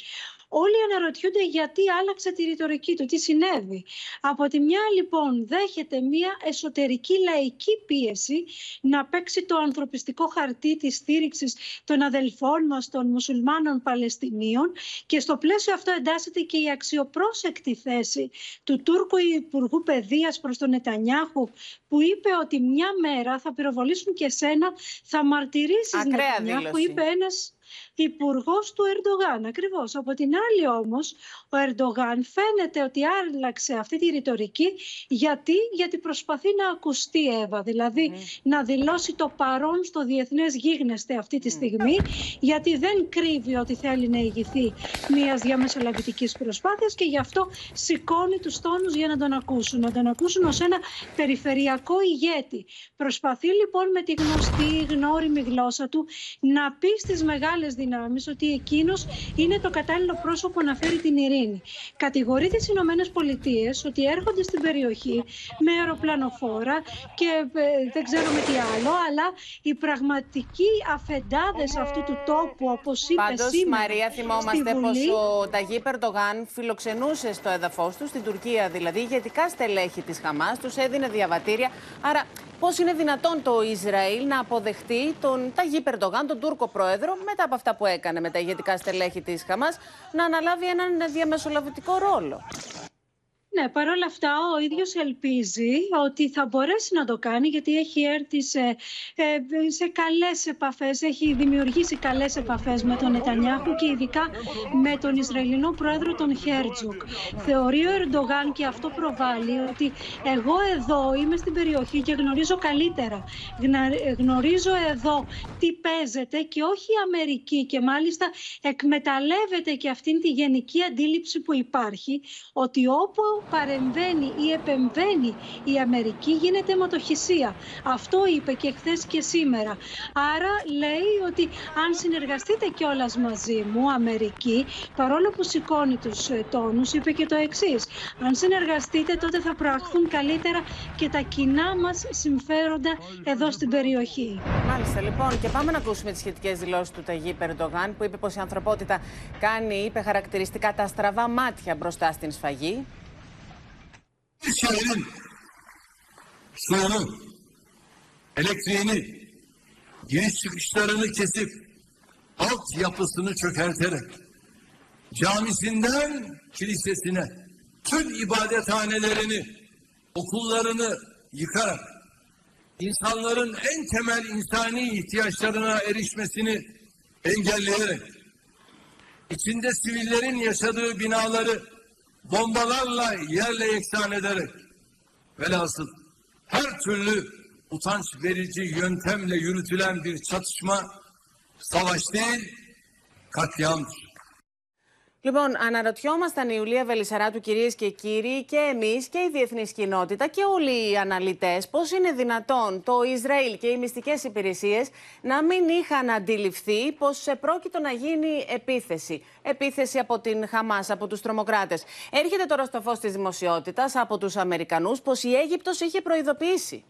Όλοι αναρωτιούνται γιατί άλλαξε τη ρητορική του, τι συνέβη. Από τη μια λοιπόν δέχεται μια εσωτερική λαϊκή πίεση να παίξει το ανθρωπιστικό χαρτί της στήριξης των αδελφών μας των μουσουλμάνων Παλαιστινίων και στο πλαίσιο αυτό εντάσσεται και η αξιοπρόσεκτη θέση του Τούρκου Υπουργού Παιδείας προς τον Νετανιάχου που είπε ότι μια μέρα θα πυροβολήσουν και σένα, θα μαρτυρήσεις Νετανιάχου, είπε ένας υπουργός του Ερντογάν. Ακριβώς. Από την άλλη όμως, ο Ερντογάν φαίνεται ότι άλλαξε αυτή τη ρητορική. Γιατί, γιατί προσπαθεί να ακουστεί, Εύα. Δηλαδή να δηλώσει το παρόν στο διεθνές γίγνεσθε αυτή τη στιγμή. Γιατί δεν κρύβει ότι θέλει να ηγηθεί μιας διαμεσολαβητικής προσπάθειας και γι' αυτό σηκώνει τους τόνους για να τον ακούσουν. Να τον ακούσουν ως ένα περιφερειακό ηγέτη. Προσπαθεί λοιπόν με τη γνωστή γνώριμη γλώσσα του να πει στις μεγάλες δυνάμεις ότι εκείνος είναι το κατάλληλο πρόσωπο να φέρει την ειρήνη. Κατηγορεί τις Ηνωμένες Πολιτείες ότι έρχονται στην περιοχή με αεροπλανοφόρα και ε, δεν ξέρουμε τι άλλο, αλλά οι πραγματικοί αφεντάδες αυτού του τόπου, όπως είπε Πάντως, σήμερα Μαρία, θυμόμαστε στη Βουλή, πως ο Ταγί Περντογάν φιλοξενούσε στο έδαφος του, στην Τουρκία δηλαδή, ηγετικά στελέχη της Χαμάς, τους έδινε διαβατήρια. Άρα, πώς είναι δυνατόν το Ισραήλ να αποδεχτεί τον Ταγί Περντογάν, τον Τούρκο πρόεδρο, μετά από αυτά που έκανε με τα ηγετικά στελέχη της Χαμάς, να αναλάβει έναν διαμεσολαβητικό ρόλο. Ναι, παρόλα αυτά ο ίδιος ελπίζει ότι θα μπορέσει να το κάνει γιατί έχει έρθει σε, ε, σε καλές επαφές, έχει δημιουργήσει καλές επαφές με τον Νετανιάχου και ειδικά με τον Ισραηλινό πρόεδρο τον Χέρτζουκ. Θεωρεί ο Ερντογάν και αυτό προβάλλει ότι εγώ εδώ είμαι στην περιοχή και γνωρίζω καλύτερα. Γνα- Γνωρίζω εδώ τι παίζεται και όχι η Αμερική και μάλιστα εκμεταλλεύεται και αυτήν τη γενική αντίληψη που υπάρχει ότι όπου παρεμβαίνει ή επεμβαίνει η Αμερική γίνεται αιματοχυσία. Αυτό είπε και χθες και σήμερα. Άρα λέει ότι αν συνεργαστείτε κιόλας μαζί μου, Αμερική, παρόλο που σηκώνει τους τόνους, είπε και το εξής. Αν συνεργαστείτε, τότε θα προαχθούν καλύτερα και τα κοινά μας συμφέροντα εδώ στην περιοχή. Μάλιστα, λοιπόν, και πάμε να ακούσουμε τις σχετικές δηλώσεις του Ταγί Περντογάν, που είπε πως η ανθρωπότητα κάνει, είπε χαρακτηριστικά, τα στραβά μάτια μπροστά στην σφαγή. İsrail'in suyunu, elektriğini, giriş çıkışlarını kesip alt yapısını çökerterek camisinden kilisesine tüm ibadethanelerini, okullarını yıkarak insanların en temel insani ihtiyaçlarına erişmesini engelleyerek içinde sivillerin yaşadığı binaları bombalarla yerle yeksan ederek velhasıl her türlü utanç verici yöntemle yürütülen bir çatışma savaş değil katliamdır. Λοιπόν, αναρωτιόμασταν η Ιουλία Βελισσαράτου, κυρίες και κύριοι, και εμείς και η διεθνής κοινότητα και όλοι οι αναλυτές, πώς είναι δυνατόν το Ισραήλ και οι μυστικές υπηρεσίες να μην είχαν αντιληφθεί πως πρόκειτο να γίνει επίθεση. Επίθεση από την Χαμάς, από τους τρομοκράτες. Έρχεται τώρα στο φως της δημοσιότητας από τους Αμερικανούς πως η Αίγυπτος είχε προειδοποιήσει.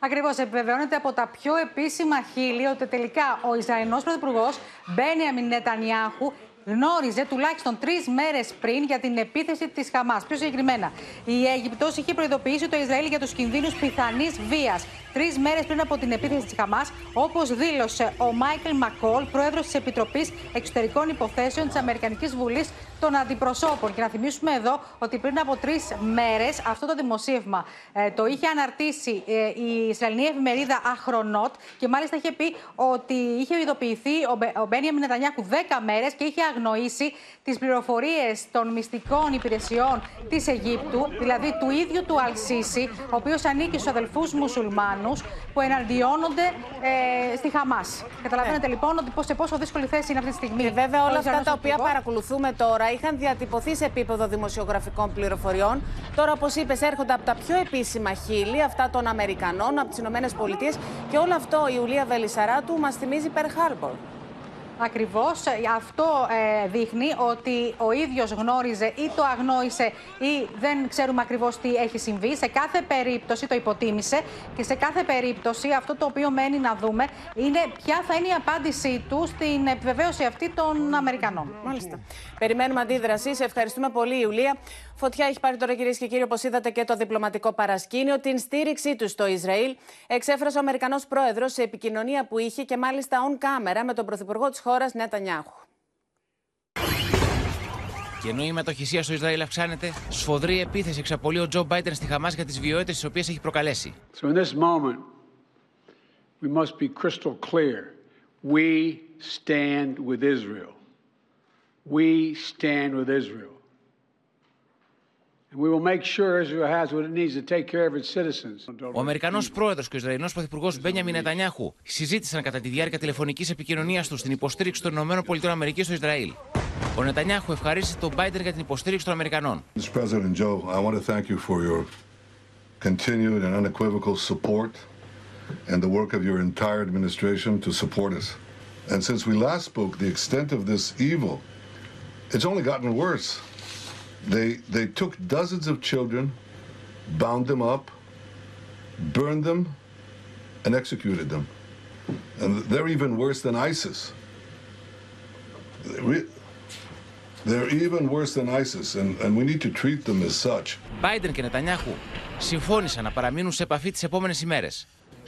Ακριβώς, επιβεβαιώνεται από τα πιο επίσημα χείλη ότι τελικά ο Ισραηλινός Πρωθυπουργός Μπένιαμιν Νετανιάχου γνώριζε τουλάχιστον τρεις μέρες πριν για την επίθεση της Χαμάς. Πιο συγκεκριμένα, η Αίγυπτος είχε προειδοποιήσει το Ισραήλ για τους κινδύνους πιθανής βίας. Τρεις μέρες πριν από την επίθεση της Χαμάς, όπως δήλωσε ο Μάικλ Μακόλ, πρόεδρος της Επιτροπής Εξωτερικών Υποθέσεων της Αμερικανικής Βουλής των Αντιπροσώπων. Και να θυμίσουμε εδώ ότι πριν από τρεις μέρες αυτό το δημοσίευμα ε, το είχε αναρτήσει ε, η Ισραηλινή εφημερίδα Αχρονότ και μάλιστα είχε πει ότι είχε ειδοποιηθεί ο, ο Μπένιαμιν Νετανιάχου 10 μέρες και είχε αγνοήσει τις πληροφορίες των μυστικών υπηρεσιών της Αιγύπτου, δηλαδή του ίδιου του Αλσίση, ο οποίος ανήκει στους αδελφούς μουσουλμάνους που εναντιώνονται ε, στη Χαμάς. Καταλαβαίνετε λοιπόν ότι σε πόσο δύσκολη θέση είναι αυτή τη στιγμή. Και βέβαια όλα ο αυτά Ισραηλινός τα οποία Πρωθυπουργός. παρακολουθούμε τώρα είχαν διατυπωθεί σε επίπεδο δημοσιογραφικών πληροφοριών. Τώρα, όπως είπες, έρχονται από τα πιο επίσημα χείλη, αυτά των Αμερικανών, από τις Ηνωμένες Πολιτείες. Και όλο αυτό η Ιουλία Βελισσαράτου μας θυμίζει Pearl Harbor. Ακριβώς. Αυτό ε, δείχνει ότι ο ίδιος γνώριζε ή το αγνόησε ή δεν ξέρουμε ακριβώς τι έχει συμβεί. Σε κάθε περίπτωση το υποτίμησε και σε κάθε περίπτωση αυτό το οποίο μένει να δούμε είναι ποια θα είναι η απάντησή του στην επιβεβαίωση αυτή των Αμερικανών. Μάλιστα. Περιμένουμε αντίδραση. Σε ευχαριστούμε πολύ, Ιουλία. Φωτιά έχει πάρει τώρα, κυρίες και κύριοι, όπως είδατε, και το διπλωματικό παρασκήνιο. Την στήριξή του στο Ισραήλ εξέφρασε ο Αμερικανός πρόεδρος σε επικοινωνία που είχε και μάλιστα on camera με τον πρωθυπουργό της χώρας Νετανιάχου. Και ενώ η μετοχυσία στο Ισραήλ αυξάνεται, σφοδρή επίθεση εξαπολύει ο Τζο Μπάιντεν στη Χαμάς για τις βιαιότητες τις οποίες έχει προκαλέσει. So in this moment, we must be crystal clear. We stand with Israel. We stand with Israel. Ο Αμερικανός πρόεδρος και ο Ισραηλινός πρωθυπουργός Μπένιαμιν Νετανιάχου συζήτησαν κατά τη διάρκεια τηλεφωνικής επικοινωνίας τους την υποστήριξη των ΗΠΑ στο Ισραήλ. Ο Νετανιάχου ευχαρίστησε τον Μπάιντεν για την υποστήριξη των Αμερικανών. Mr. President Joe, I want to thank you for your continued and unequivocal support and the work of your entire administration to support us. And since we last spoke, the extent of this evil, it's only gotten worse. They, they took dozens of children, bound them up, burned them, and executed them. And they're even worse than ISIS. They re- They're even worse than ISIS, and, and we need to treat them as such. Μπάιντεν και Νετανιάχου συμφώνησαν να παραμείνουν σε επαφή τι επόμενε ημέρε.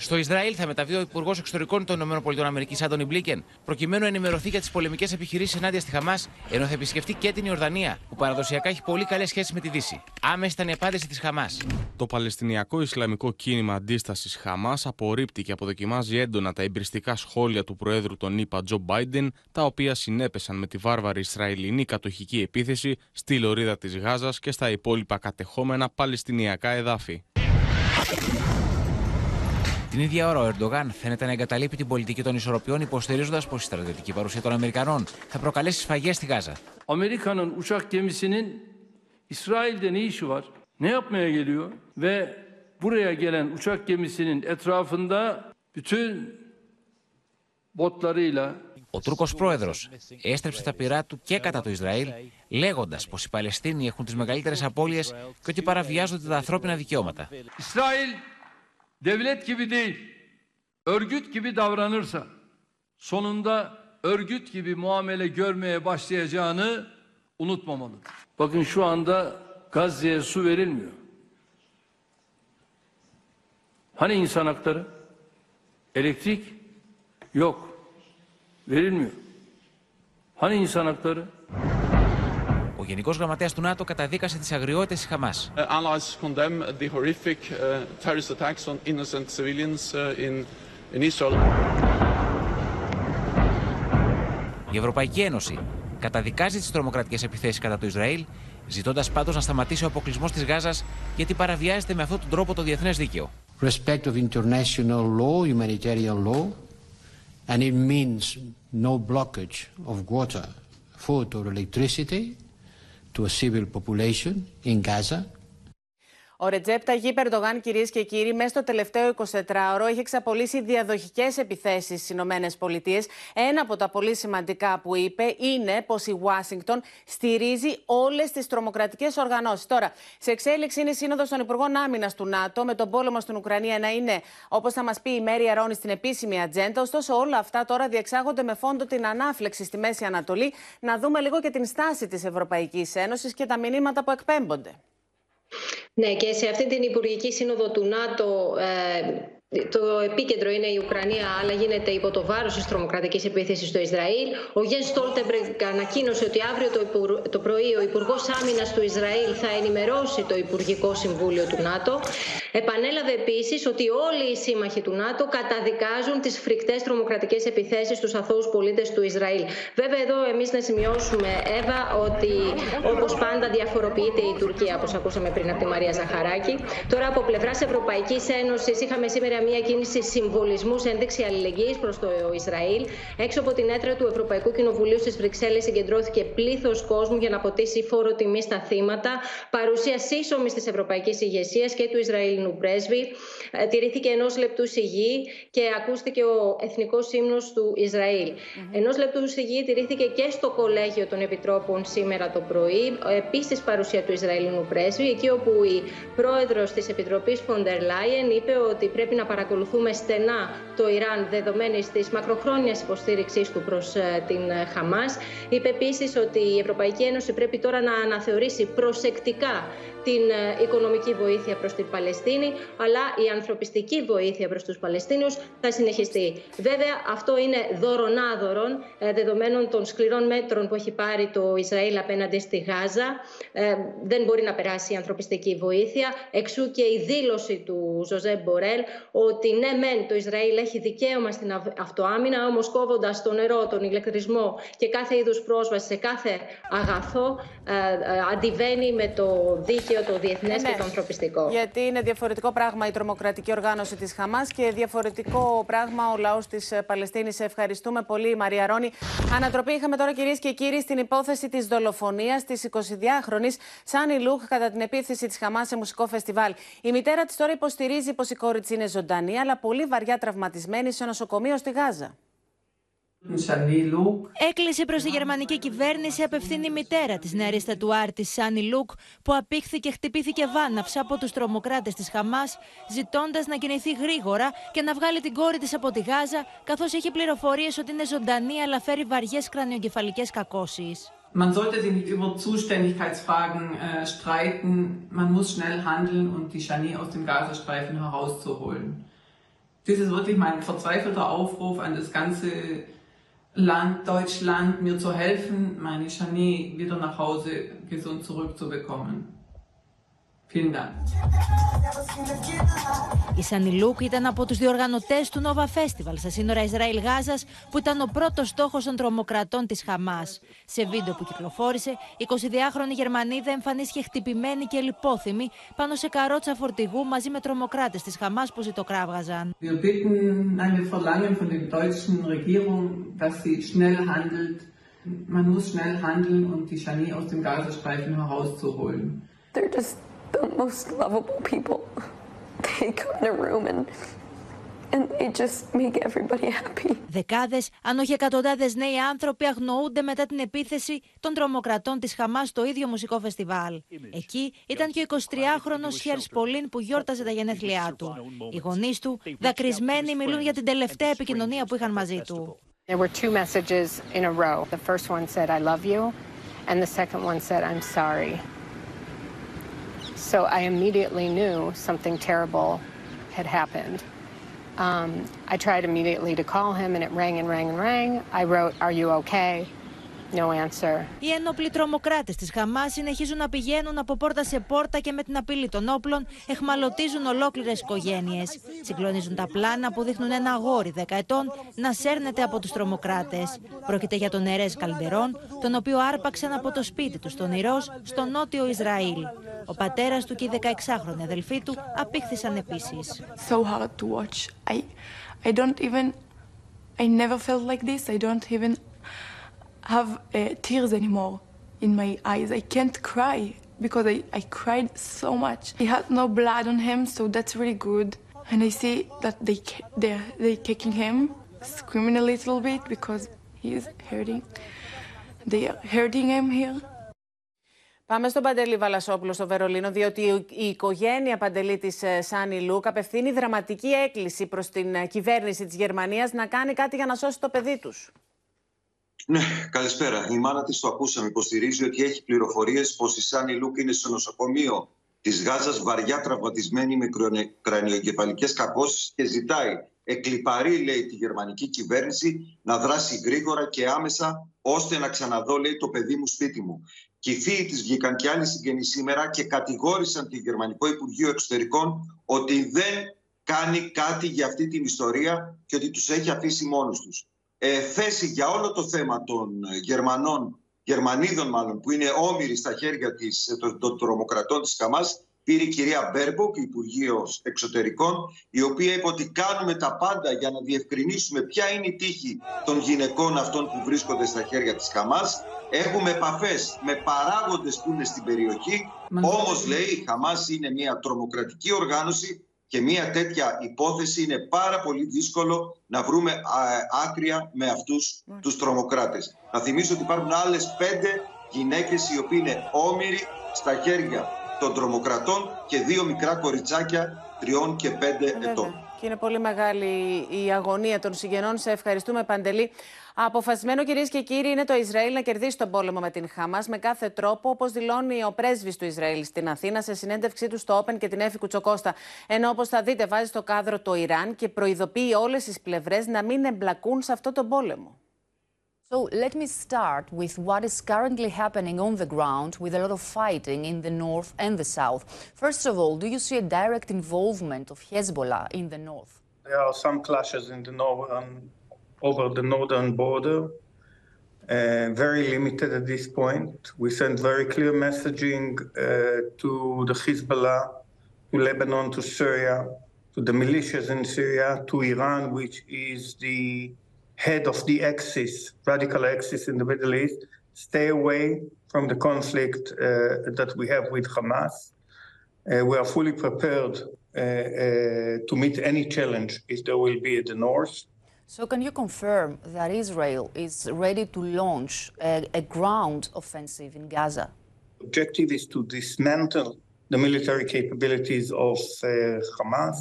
Στο Ισραήλ θα μεταβεί ο Υπουργός Εξωτερικών των ΗΠΑ, Άντωνι Μπλίκεν, προκειμένου να ενημερωθεί για τις πολεμικές επιχειρήσεις ενάντια στη Χαμάς, ενώ θα επισκεφτεί και την Ιορδανία, που παραδοσιακά έχει πολύ καλές σχέσεις με τη Δύση. Άμεση ήταν η απάντηση της Χαμάς. Το Παλαιστινιακό Ισλαμικό Κίνημα Αντίστασης Χαμάς απορρίπτει και αποδοκιμάζει έντονα τα εμπριστικά σχόλια του Προέδρου των ΗΠΑ Τζο Μπάιντεν, τα οποία συνέπεσαν με τη βάρβαρη Ισραηλινή κατοχική επίθεση στη λωρίδα της Γάζας και στα υπόλοιπα κατεχόμενα Παλαιστινιακά εδάφη. Την ίδια ώρα, ο Ερντογάν φαίνεται να εγκαταλείπει την πολιτική των ισορροπιών, υποστηρίζοντας πως η στρατιωτική παρουσία των Αμερικανών θα προκαλέσει σφαγές στη Γάζα. Amerika'nın uçak gemisinin İsrail'de ne işi var? Ne yapmaya geliyor? Ve buraya gelen uçak gemisinin etrafında bütün botlarıyla Ο Τούρκος πρόεδρος έστρεψε τα πυρά του και κατά το Ισραήλ, λέγοντας πως οι Παλαιστίνοι έχουν τις μεγαλύτερες απώλειες και ότι παραβιάζονται τα ανθρώπινα δικαιώματα. İsrail devlet gibi değil, örgüt gibi davranırsa sonunda örgüt gibi muamele görmeye başlayacağını unutmamalıdır. Bakın şu anda Gazze'ye su verilmiyor. Hani insan hakları? Elektrik yok. Verilmiyor. Hani insan hakları? Γενικός Γραμματέας του ΝΑΤΟ καταδίκασε τις αγριότητες της Χαμάς. Uh, allies condemn the horrific uh, terrorist attacks on innocent civilians uh, in, in Israel. Η Ευρωπαϊκή Ένωση καταδικάζει τις τρομοκρατικές επιθέσεις κατά του Ισραήλ, ζητώντας πάντως να σταματήσει ο αποκλεισμός της Γάζας γιατί παραβιάζεται με αυτόν τον τρόπο το διεθνές δίκαιο. Respect of international law, humanitarian law, and it means no blockage of water, food or electricity to a civil population in Gaza. Ο Ρετζέπ Ταγί Περντογάν, κυρίες και κύριοι, μέσα στο τελευταίο 24ωρο έχει εξαπολύσει διαδοχικές επιθέσεις στις Ηνωμένες Πολιτείες. Ένα από τα πολύ σημαντικά που είπε είναι πως η Ουάσιγκτον στηρίζει όλες τις τρομοκρατικές οργανώσεις. Τώρα, σε εξέλιξη είναι η Σύνοδος των Υπουργών Άμυνας του ΝΑΤΟ, με τον πόλεμο στην Ουκρανία να είναι, όπως θα μας πει η Μέρη Αρώνη, στην επίσημη ατζέντα. Ωστόσο, όλα αυτά τώρα διεξάγονται με φόντο την ανάφλεξη στη Μέση Ανατολή. Να δούμε λίγο και την στάση της Ευρωπαϊκής Ένωσης και τα μηνύματα που εκπέμπονται. Ναι, και σε αυτή την Υπουργική Σύνοδο του ΝΑΤΟ ε, το επίκεντρο είναι η Ουκρανία, αλλά γίνεται υπό το βάρος της τρομοκρατικής επίθεσης στο Ισραήλ. Ο Γενς Στόλτενμπεργκ ανακοίνωσε ότι αύριο το, το πρωί ο Υπουργός Άμυνας του Ισραήλ θα ενημερώσει το Υπουργικό Συμβούλιο του ΝΑΤΟ. Επανέλαβε επίσης ότι όλοι οι σύμμαχοι του ΝΑΤΟ καταδικάζουν τις φρικτές τρομοκρατικές επιθέσεις στους αθώους πολίτες του Ισραήλ. Βέβαια, εδώ εμείς να σημειώσουμε, Εύα, ότι όπως πάντα διαφοροποιείται η Τουρκία, όπως ακούσαμε πριν από τη Μαρία Ζαχαράκη. Τώρα, από πλευράς Ευρωπαϊκής Ένωσης, είχαμε σήμερα μια κίνηση συμβολισμούς, ένδειξη αλληλεγγύης προς το Ισραήλ. Έξω από την έτρα του Ευρωπαϊκού Κοινοβουλίου στις Βρυξέλλες συγκεντρώθηκε πλήθος κόσμου για να αποτίσει φόρο τιμή στα θύματα. Παρουσία σύσσωμης της Ευρωπαϊκής ηγεσίας και του Ισραηλινού πρέσβη. Ε, τηρήθηκε ενός λεπτού σιγή και ακούστηκε ο εθνικός ύμνο του Ισραήλ. Mm-hmm. Ενός λεπτού σιγή τηρήθηκε και στο Κολέγιο των Επιτρόπων σήμερα το πρωί. Επίσης παρουσία του Ισραηλινού πρέσβη, εκεί όπου η πρόεδρος της Επιτροπής Φοντερ Λάιεν είπε ότι πρέπει να παρακολουθούμε στενά το Ιράν δεδομένης της μακροχρόνιας υποστήριξής του προς ε, την ε, Χαμάς. Είπε επίσης ότι η Ευρωπαϊκή Ένωση πρέπει τώρα να αναθεωρήσει προσεκτικά την ε, οικονομική βοήθεια προς την Παλαιστίνη, αλλά η ανθρωπιστική βοήθεια προς τους Παλαιστίνιους θα συνεχιστεί. Βέβαια, αυτό είναι δωρονάδωρον, δεδομένων των σκληρών μέτρων που έχει πάρει το Ισραήλ απέναντι στη Γάζα. δεν μπορεί να περάσει η ανθρωπιστική βοήθεια. Εξού και η δήλωση του Ζωζέ Μπορέλ ότι ναι, μεν το Ισραήλ έχει δικαίωμα στην αυτοάμυνα, όμως κόβοντας το νερό, τον ηλεκτρισμό και κάθε είδους πρόσβαση σε κάθε αγαθό, ε, ε, αντιβαίνει με το δίκαιο, το διεθνές και ναι. το ανθρωπιστικό. Γιατί είναι διαφορετικό πράγμα η τρομοκρατική οργάνωση της Χαμάς και διαφορετικό πράγμα ο λαός της Παλαιστίνης. Ευχαριστούμε πολύ, Μαρία Ρόνη. Ανατροπή είχαμε τώρα, κυρίες και κύριοι, στην υπόθεση της δολοφονίας της 22χρονη Σάνι Λούχ κατά την επίθεση της Χαμάς σε μουσικό φεστιβάλ. Η μητέρα της τώρα υποστηρίζει πως η κόρη της είναι ζωντανή, αλλά πολύ βαριά τραυματισμένη σε νοσοκομείο στη Γάζα. Έκλεισε προς τη γερμανική κυβέρνηση απευθύνει η μητέρα της νεαρή στατουάρτη Σάνι Λουκ, που απήχθηκε και χτυπήθηκε βάναυσα από τους τρομοκράτες της Χαμάς, ζητώντας να κινηθεί γρήγορα και να βγάλει την κόρη της από τη Γάζα, καθώς έχει πληροφορίες ότι είναι ζωντανή αλλά φέρει βαριές κρανιογκεφαλικέ κακώσεις. Man sollte sich nicht über Zuständigkeitsfragen äh, streiten. Man muss schnell handeln und die Chani aus dem Gazastreifen herauszuholen. Das ist wirklich mein verzweifelter Aufruf an das ganze Land, Deutschland, mir zu helfen, meine Chani wieder nach Hause gesund zurückzubekommen. Vielen Dank. Η Σανιλούκ ήταν από τους διοργανωτές του Nova Festival στα σύνορα Ισραήλ-Γάζας που ήταν ο πρώτος στόχος των τρομοκρατών της Χαμάς. Σε βίντεο που κυκλοφόρησε, η 22χρονη Γερμανίδα εμφανίστηκε χτυπημένη και λιπόθυμη πάνω σε καρότσα φορτηγού μαζί με τρομοκράτες της Χαμάς που ζητοκράβγαζαν. Wir bitten, nein, wir verlangen von der deutschen Regierung, dass sie schnell handelt. Man muss schnell handeln und die Chani aus dem Gazastreifen herauszuholen. They're just the most lovable people. They come in a room and and they just make everybody happy. Δεκάδες, αν όχι εκατοντάδες νέοι άνθρωποι αγνοούνται μετά την επίθεση των τρομοκρατών της Χαμάς στο ίδιο μουσικό φεστιβάλ. Εκεί ήταν και ο 23χρονος Χέρς Πολίν που γιόρταζε τα γενέθλιά του. Οι γονείς του, δακρυσμένοι, μιλούν για την τελευταία επικοινωνία που είχαν μαζί του. There were two messages in a row. The first one said, I love you, and the second one said, I'm sorry. So I immediately knew something terrible had happened. Um, I tried immediately to call him, and it rang and rang and rang. I wrote, Are you okay? No answer. Οι ένοπλοι τρομοκράτες της Χαμάς συνεχίζουν να πηγαίνουν από πόρτα σε πόρτα και με την απειλή των όπλων εχμαλωτίζουν ολόκληρες οικογένειες. Συγκλονίζουν τα πλάνα που δείχνουν ένα αγόρι 10 ετών να σέρνεται από τους τρομοκράτες. Πρόκειται για τον Ερές Καλντερόν, τον οποίο άρπαξαν από το σπίτι τους στον Ηρό, στο νότιο Ισραήλ. Ο πατέρας του και η 16χρονη αδελφή του απήχθησαν επίσης. So hard to watch. I, I don't even, I never felt like this. I don't even have uh, tears anymore in my eyes. I can't cry because I, I cried so much. He had no blood on him, so that's really good. And I see that they they they kicking him, screaming a little bit because he is hurting. They are hurting him here. Πάμε στον Παντελή Βαλασόπουλο στο Βερολίνο, διότι η οικογένεια πάντως της Σάνι Λούκ απευθύνει δραματική έκκληση προς την κυβέρνηση της Γερμανίας να κάνει κάτι για να σώσει το παιδί του. Ναι, καλησπέρα. Η μάνα της το ακούσαμε. Υποστηρίζει ότι έχει πληροφορίες πως η Σάνι Λούκ είναι στο νοσοκομείο της Γάζας βαριά τραυματισμένη με κρανιοεγκεφαλικές κακώσεις και ζητάει εκλιπαρεί, λέει, τη γερμανική κυβέρνηση να δράσει γρήγορα και άμεσα ώστε να ξαναδώ, λέει, το παιδί μου σπίτι μου. Και οι φίλοι της βγήκαν και άλλοι συγγενείς σήμερα και κατηγόρησαν το Γερμανικό Υπουργείο Εξωτερικών ότι δεν κάνει κάτι για αυτή την ιστορία και ότι τους έχει αφήσει μόνους τους. Ε, θέση για όλο το θέμα των Γερμανών, Γερμανίδων μάλλον, που είναι όμηροι στα χέρια της, των, των τρομοκρατών της Χαμάς, πήρε η κυρία Μπέρμποκ, Υπουργός Εξωτερικών, η οποία είπε ότι κάνουμε τα πάντα για να διευκρινίσουμε ποια είναι η τύχη των γυναικών αυτών που βρίσκονται στα χέρια της Χαμάς. Έχουμε επαφές με παράγοντες που είναι στην περιοχή, όμως λέει η Χαμάς είναι μια τρομοκρατική οργάνωση και μια τέτοια υπόθεση είναι πάρα πολύ δύσκολο να βρούμε άκρια με αυτούς τους τρομοκράτες. Να θυμίσω ότι υπάρχουν άλλες πέντε γυναίκες οι οποίοι είναι όμοιροι στα χέρια των τρομοκρατών και δύο μικρά κοριτσάκια τριών και πέντε ετών. Και είναι πολύ μεγάλη η αγωνία των συγγενών. Σε ευχαριστούμε, Παντελή. Αποφασισμένο, κυρίες και κύριοι, είναι το Ισραήλ να κερδίσει τον πόλεμο με την Χάμας με κάθε τρόπο, όπως δηλώνει ο πρέσβης του Ισραήλ στην Αθήνα σε συνέντευξή του στο Open και την Έφη Κουτσοκώστα. Ενώ, όπως θα δείτε, βάζει στο κάδρο το Ιράν και προειδοποιεί όλες τις πλευρές να μην εμπλακούν σε αυτό τον πόλεμο. So let me start with what is currently happening on the ground with a lot of fighting in the north and the south. First of all, do you see a direct involvement of Hezbollah in the north? There are some clashes in the northern, over the northern border, uh, very limited at this point. We sent very clear messaging uh, to the Hezbollah, to Lebanon, to Syria, to the militias in Syria, to Iran, which is the head of the axis, radical axis in the Middle East, stay away from the conflict uh, that we have with Hamas. Uh, we are fully prepared uh, to meet any challenge if there will be at the north. So, can you confirm that Israel is ready to launch a, a ground offensive in Gaza? Objective is to dismantle the military capabilities of Hamas.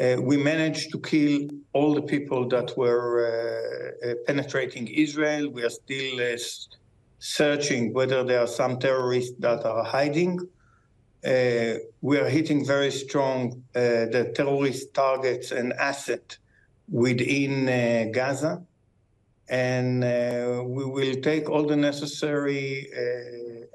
Uh, we managed to kill all the people that were uh, uh, penetrating Israel. We are still searching whether there are some terrorists that are hiding. we are hitting very strong the terrorist targets and assets within Gaza. And we will take all the necessary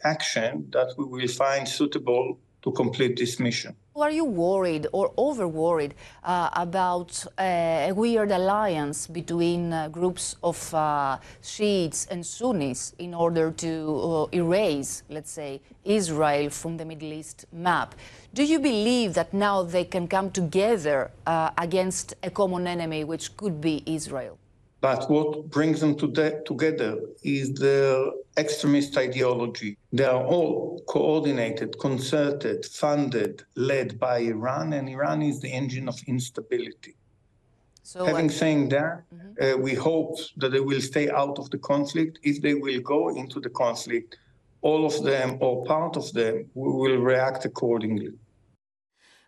action that we will find suitable to complete this mission. Are you worried or over worried uh, about uh, a weird alliance between uh, groups of Shiites and Sunnis in order to erase, let's say, Israel from the Middle East map? Do you believe that now they can come together against a common enemy, which could be Israel? But what brings them to together is their extremist ideology. They are all coordinated, concerted, funded, led by Iran, and Iran is the engine of instability. So, Having uh, saying that, uh, we hope that they will stay out of the conflict. If they will go into the conflict, all of them or part of them, we will react accordingly.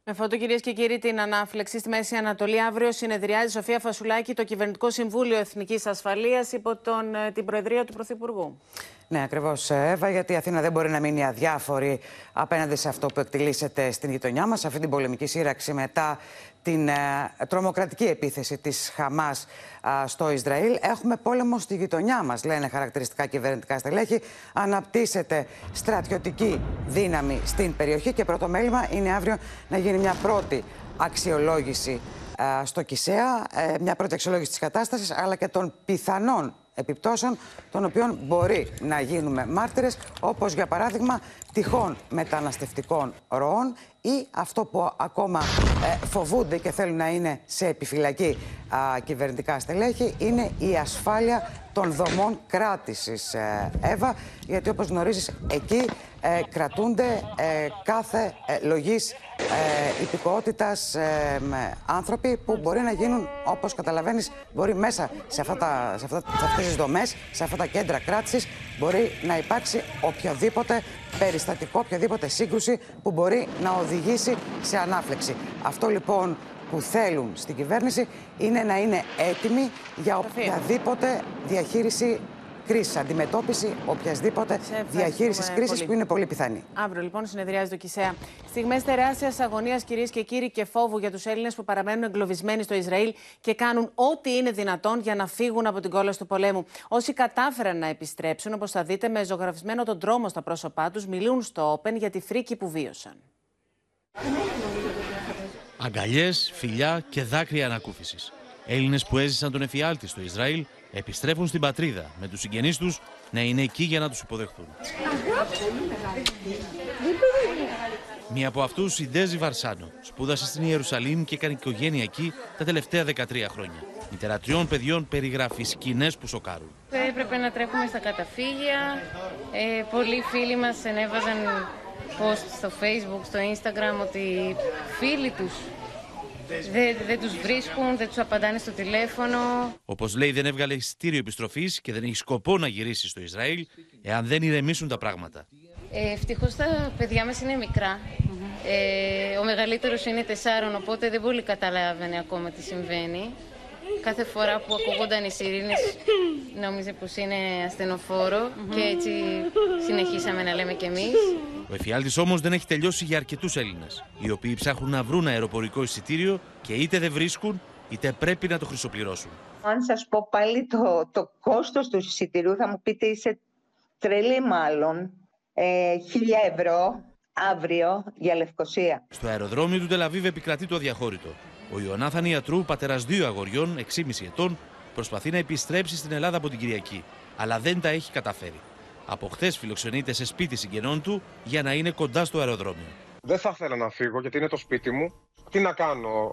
Με φώτο, κυρίες και κύριοι, την ανάφλεξη στη Μέση Ανατολή. Αύριο συνεδριάζει Σοφία Φασουλάκη το Κυβερνητικό Συμβούλιο Εθνικής Ασφαλείας υπό τον, την Προεδρία του Πρωθυπουργού. Ναι, ακριβώς, Εύα, γιατί η Αθήνα δεν μπορεί να μείνει αδιάφορη απέναντι σε αυτό που εκτελήσεται στην γειτονιά μας, αυτή την πολεμική σύραξη μετά την ε, τρομοκρατική επίθεση της Χαμάς στο Ισραήλ. Έχουμε πόλεμο στη γειτονιά μας, λένε χαρακτηριστικά κυβερνητικά στελέχη. Αναπτύσσεται στρατιωτική δύναμη στην περιοχή και πρώτο μέλημα είναι αύριο να γίνει μια πρώτη αξιολόγηση στο Κισέα, ε, μια πρώτη αξιολόγηση της κατάστασης, αλλά και των πιθανών επιπτώσεων των οποίων μπορεί να γίνουμε μάρτυρες όπως για παράδειγμα τυχόν μεταναστευτικών ροών ή αυτό που ακόμα ε, φοβούνται και θέλουν να είναι σε επιφυλακή κυβερνητικά στελέχη είναι η ασφάλεια των δομών κράτησης, ε, Εύα, γιατί όπως γνωρίζεις εκεί ε, κρατούνται ε, κάθε ε, λογής ε, υπηκότητας ε, άνθρωποι που μπορεί να γίνουν, όπως καταλαβαίνεις, μπορεί μέσα σε, αυτά τα, σε, αυτά, σε αυτές τις δομές, σε αυτά τα κέντρα κράτησης, μπορεί να υπάρξει οποιοδήποτε περιστατικό, οποιαδήποτε σύγκρουση που μπορεί να οδηγήσει σε ανάφλεξη. Αυτό λοιπόν που θέλουν στην κυβέρνηση είναι να είναι έτοιμοι για οποιαδήποτε διαχείριση κρίση, αντιμετώπιση οποιασδήποτε διαχείρισης κρίσης που είναι πολύ πιθανή. Αύριο λοιπόν συνεδριάζει το ΚΙΣΕΑ. Στιγμές τεράστιας αγωνίας, κυρίες και κύριοι, και φόβου για τους Έλληνες που παραμένουν εγκλωβισμένοι στο Ισραήλ και κάνουν ό,τι είναι δυνατόν για να φύγουν από την κόλαση του πολέμου. Όσοι κατάφεραν να επιστρέψουν, όπως θα δείτε, με ζωγραφισμένο τον τρόμο στα πρόσωπά τους, μιλούν στο Open για τη φρίκη που βίωσαν. Αγκαλιές, φιλιά και δάκρυα ανακούφισης. Έλληνες που έζησαν τον εφιάλτη στο Ισραήλ επιστρέφουν στην πατρίδα με τους συγγενείς τους να είναι εκεί για να τους υποδεχθούν. Μία από αυτούς, η Ντέζη Βαρσάνο, σπούδασε στην Ιερουσαλήμ και έκανε οικογένεια εκεί τα τελευταία 13 χρόνια. Μητέρα τριών παιδιών περιγράφει σκηνές που σοκάρουν. Έπρεπε να τρέχουμε στα καταφύγια. Ε, πολλοί φίλοι μας ενέβαζαν post στο facebook, στο instagram ότι φίλοι τους δεν, δεν τους βρίσκουν, δεν τους απαντάνε στο τηλέφωνο. Όπως λέει δεν έβγαλε εισιτήριο επιστροφής και δεν έχει σκοπό να γυρίσει στο Ισραήλ εάν δεν ηρεμήσουν τα πράγματα. Ε, ευτυχώς τα παιδιά μας είναι μικρά. Ε, ο μεγαλύτερος είναι τεσσάρων, οπότε δεν πολύ καταλάβαινε ακόμα τι συμβαίνει. Κάθε φορά που ακούγονταν οι σιρήνες νόμιζε πως είναι ασθενοφόρο και έτσι συνεχίσαμε να λέμε κι εμείς. Ο εφιάλτης όμως δεν έχει τελειώσει για αρκετούς Έλληνες, οι οποίοι ψάχνουν να βρουν αεροπορικό εισιτήριο και είτε δεν βρίσκουν, είτε πρέπει να το χρυσοπληρώσουν. Αν σας πω πάλι το, το κόστος του εισιτηρίου θα μου πείτε είσαι τρελή μάλλον. Ε, χίλια ευρώ αύριο για Λευκοσία. Στο αεροδρόμιο του Τελαβίβ επικρατεί το αδιαχώρητο. Ο Ιωνάθαν Ιατρού, πατέρας δύο αγοριών, 6,5 ετών, προσπαθεί να επιστρέψει στην Ελλάδα από την Κυριακή, αλλά δεν τα έχει καταφέρει. Από χθες φιλοξενείται σε σπίτι συγγενών του για να είναι κοντά στο αεροδρόμιο. Δεν θα ήθελα να φύγω γιατί είναι το σπίτι μου. Τι να κάνω,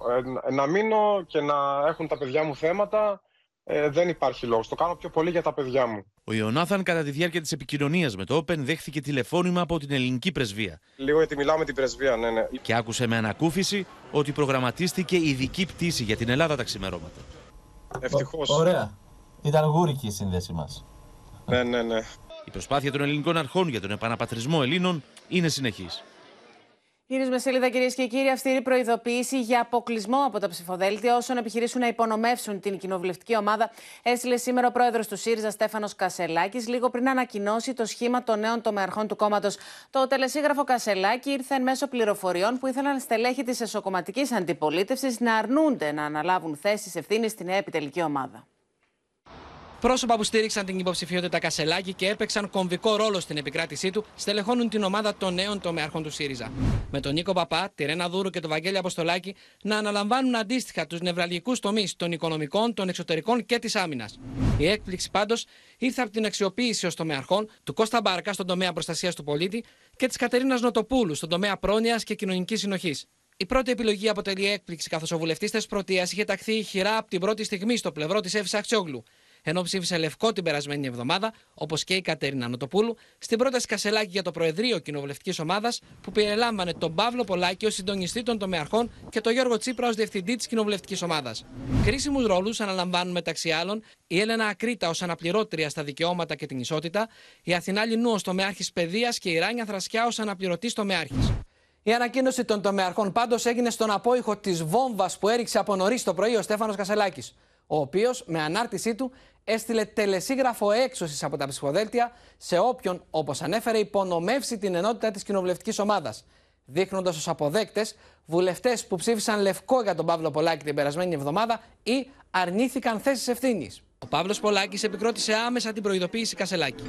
ε, να μείνω και να έχουν τα παιδιά μου θέματα. Ε, δεν υπάρχει λόγος. Το κάνω πιο πολύ για τα παιδιά μου. Ο Ιωνάθαν, κατά τη διάρκεια της επικοινωνίας με το Open, δέχθηκε τηλεφώνημα από την ελληνική πρεσβεία. Λίγο γιατί μιλάω με την πρεσβεία, ναι, ναι. Και άκουσε με ανακούφιση ότι προγραμματίστηκε ειδική πτήση για την Ελλάδα τα ξημερώματα. Ευτυχώς. Ωραία. Ήταν γούρικη η σύνδεση μας. Ναι, ναι, ναι. Η προσπάθεια των ελληνικών αρχών για τον επαναπατρισμό Ελλήνων είναι συνεχής. Κύριε Μεσέλιδα, κυρίες και κύριοι, αυστηρή προειδοποίηση για αποκλεισμό από τα ψηφοδέλτια όσων επιχειρήσουν να υπονομεύσουν την κοινοβουλευτική ομάδα έστειλε σήμερα ο πρόεδρος του ΣΥΡΙΖΑ Στέφανος Κασελάκης, λίγο πριν ανακοινώσει το σχήμα των νέων τομεαρχών του κόμματος. Το τελεσίγραφο Κασελάκη ήρθε εν μέσω πληροφοριών που ήθελαν στελέχη της εσωκομματικής αντιπολίτευσης να αρνούνται να αναλάβουν θέσεις ευθύνης στην νέα επιτελική ομάδα. Πρόσωπα που στήριξαν την υποψηφιότητα Κασελάκη και έπαιξαν κομβικό ρόλο στην επικράτησή του, στελεχώνουν την ομάδα των νέων τομεάρχων του ΣΥΡΙΖΑ. Με τον Νίκο Παπά, τη Ρένα Δούρου και τον Βαγγέλη Αποστολάκη να αναλαμβάνουν αντίστοιχα τους νευραλγικούς τομείς των οικονομικών, των εξωτερικών και της άμυνας. Η έκπληξη πάντως ήρθε από την αξιοποίηση ως τομεαρχών του Κώστα Μπάρκα στον τομέα προστασίας του πολίτη και της Κατερίνας Νοτοπούλου στον τομέα πρόνοιας και κοινωνικής συνοχής. Η πρώτη επιλογή αποτελεί έκπληξη καθώς ο βουλευτής της Πρωτείας είχε ταχθεί χειρά από την πρώτη στιγμή στο πλευρό της Εύης Αξιόγλου ενώ ψήφισε λευκό την περασμένη εβδομάδα, όπως και η Κατέρινα Νοτοπούλου, στην πρόταση Κασελάκη για το Προεδρείο Κοινοβουλευτικής Ομάδας, που περιλάμβανε τον Παύλο Πολάκη ως συντονιστή των τομεαρχών και τον Γιώργο Τσίπρα ως διευθυντή της Κοινοβουλευτικής Ομάδας. Κρίσιμους ρόλους αναλαμβάνουν μεταξύ άλλων η Έλενα Ακρίτα ως αναπληρώτρια στα δικαιώματα και την ισότητα, η Αθηνά Λινού ω τομεάρχης παιδείας και η Ράνια Θρασκιά ως αναπληρωτής τομεάρχης. Η ανακοίνωση των τομεαρχών πάντως έγινε στον απόϊχο της βόμβας που έριξε από νωρίς το πρωί ο Στέφανος Κασελάκης ο οποίος με ανάρτησή του έστειλε τελεσίγραφο έξωσης από τα ψηφοδέλτια σε όποιον, όπως ανέφερε, υπονομεύσει την ενότητα της κοινοβουλευτικής ομάδας. Δείχνοντας ως αποδέκτες βουλευτές που ψήφισαν λευκό για τον Παύλο Πολάκη την περασμένη εβδομάδα ή αρνήθηκαν θέσεις ευθύνης. Ο Παύλος Πολάκης επικρότησε άμεσα την προειδοποίηση Κασελάκη.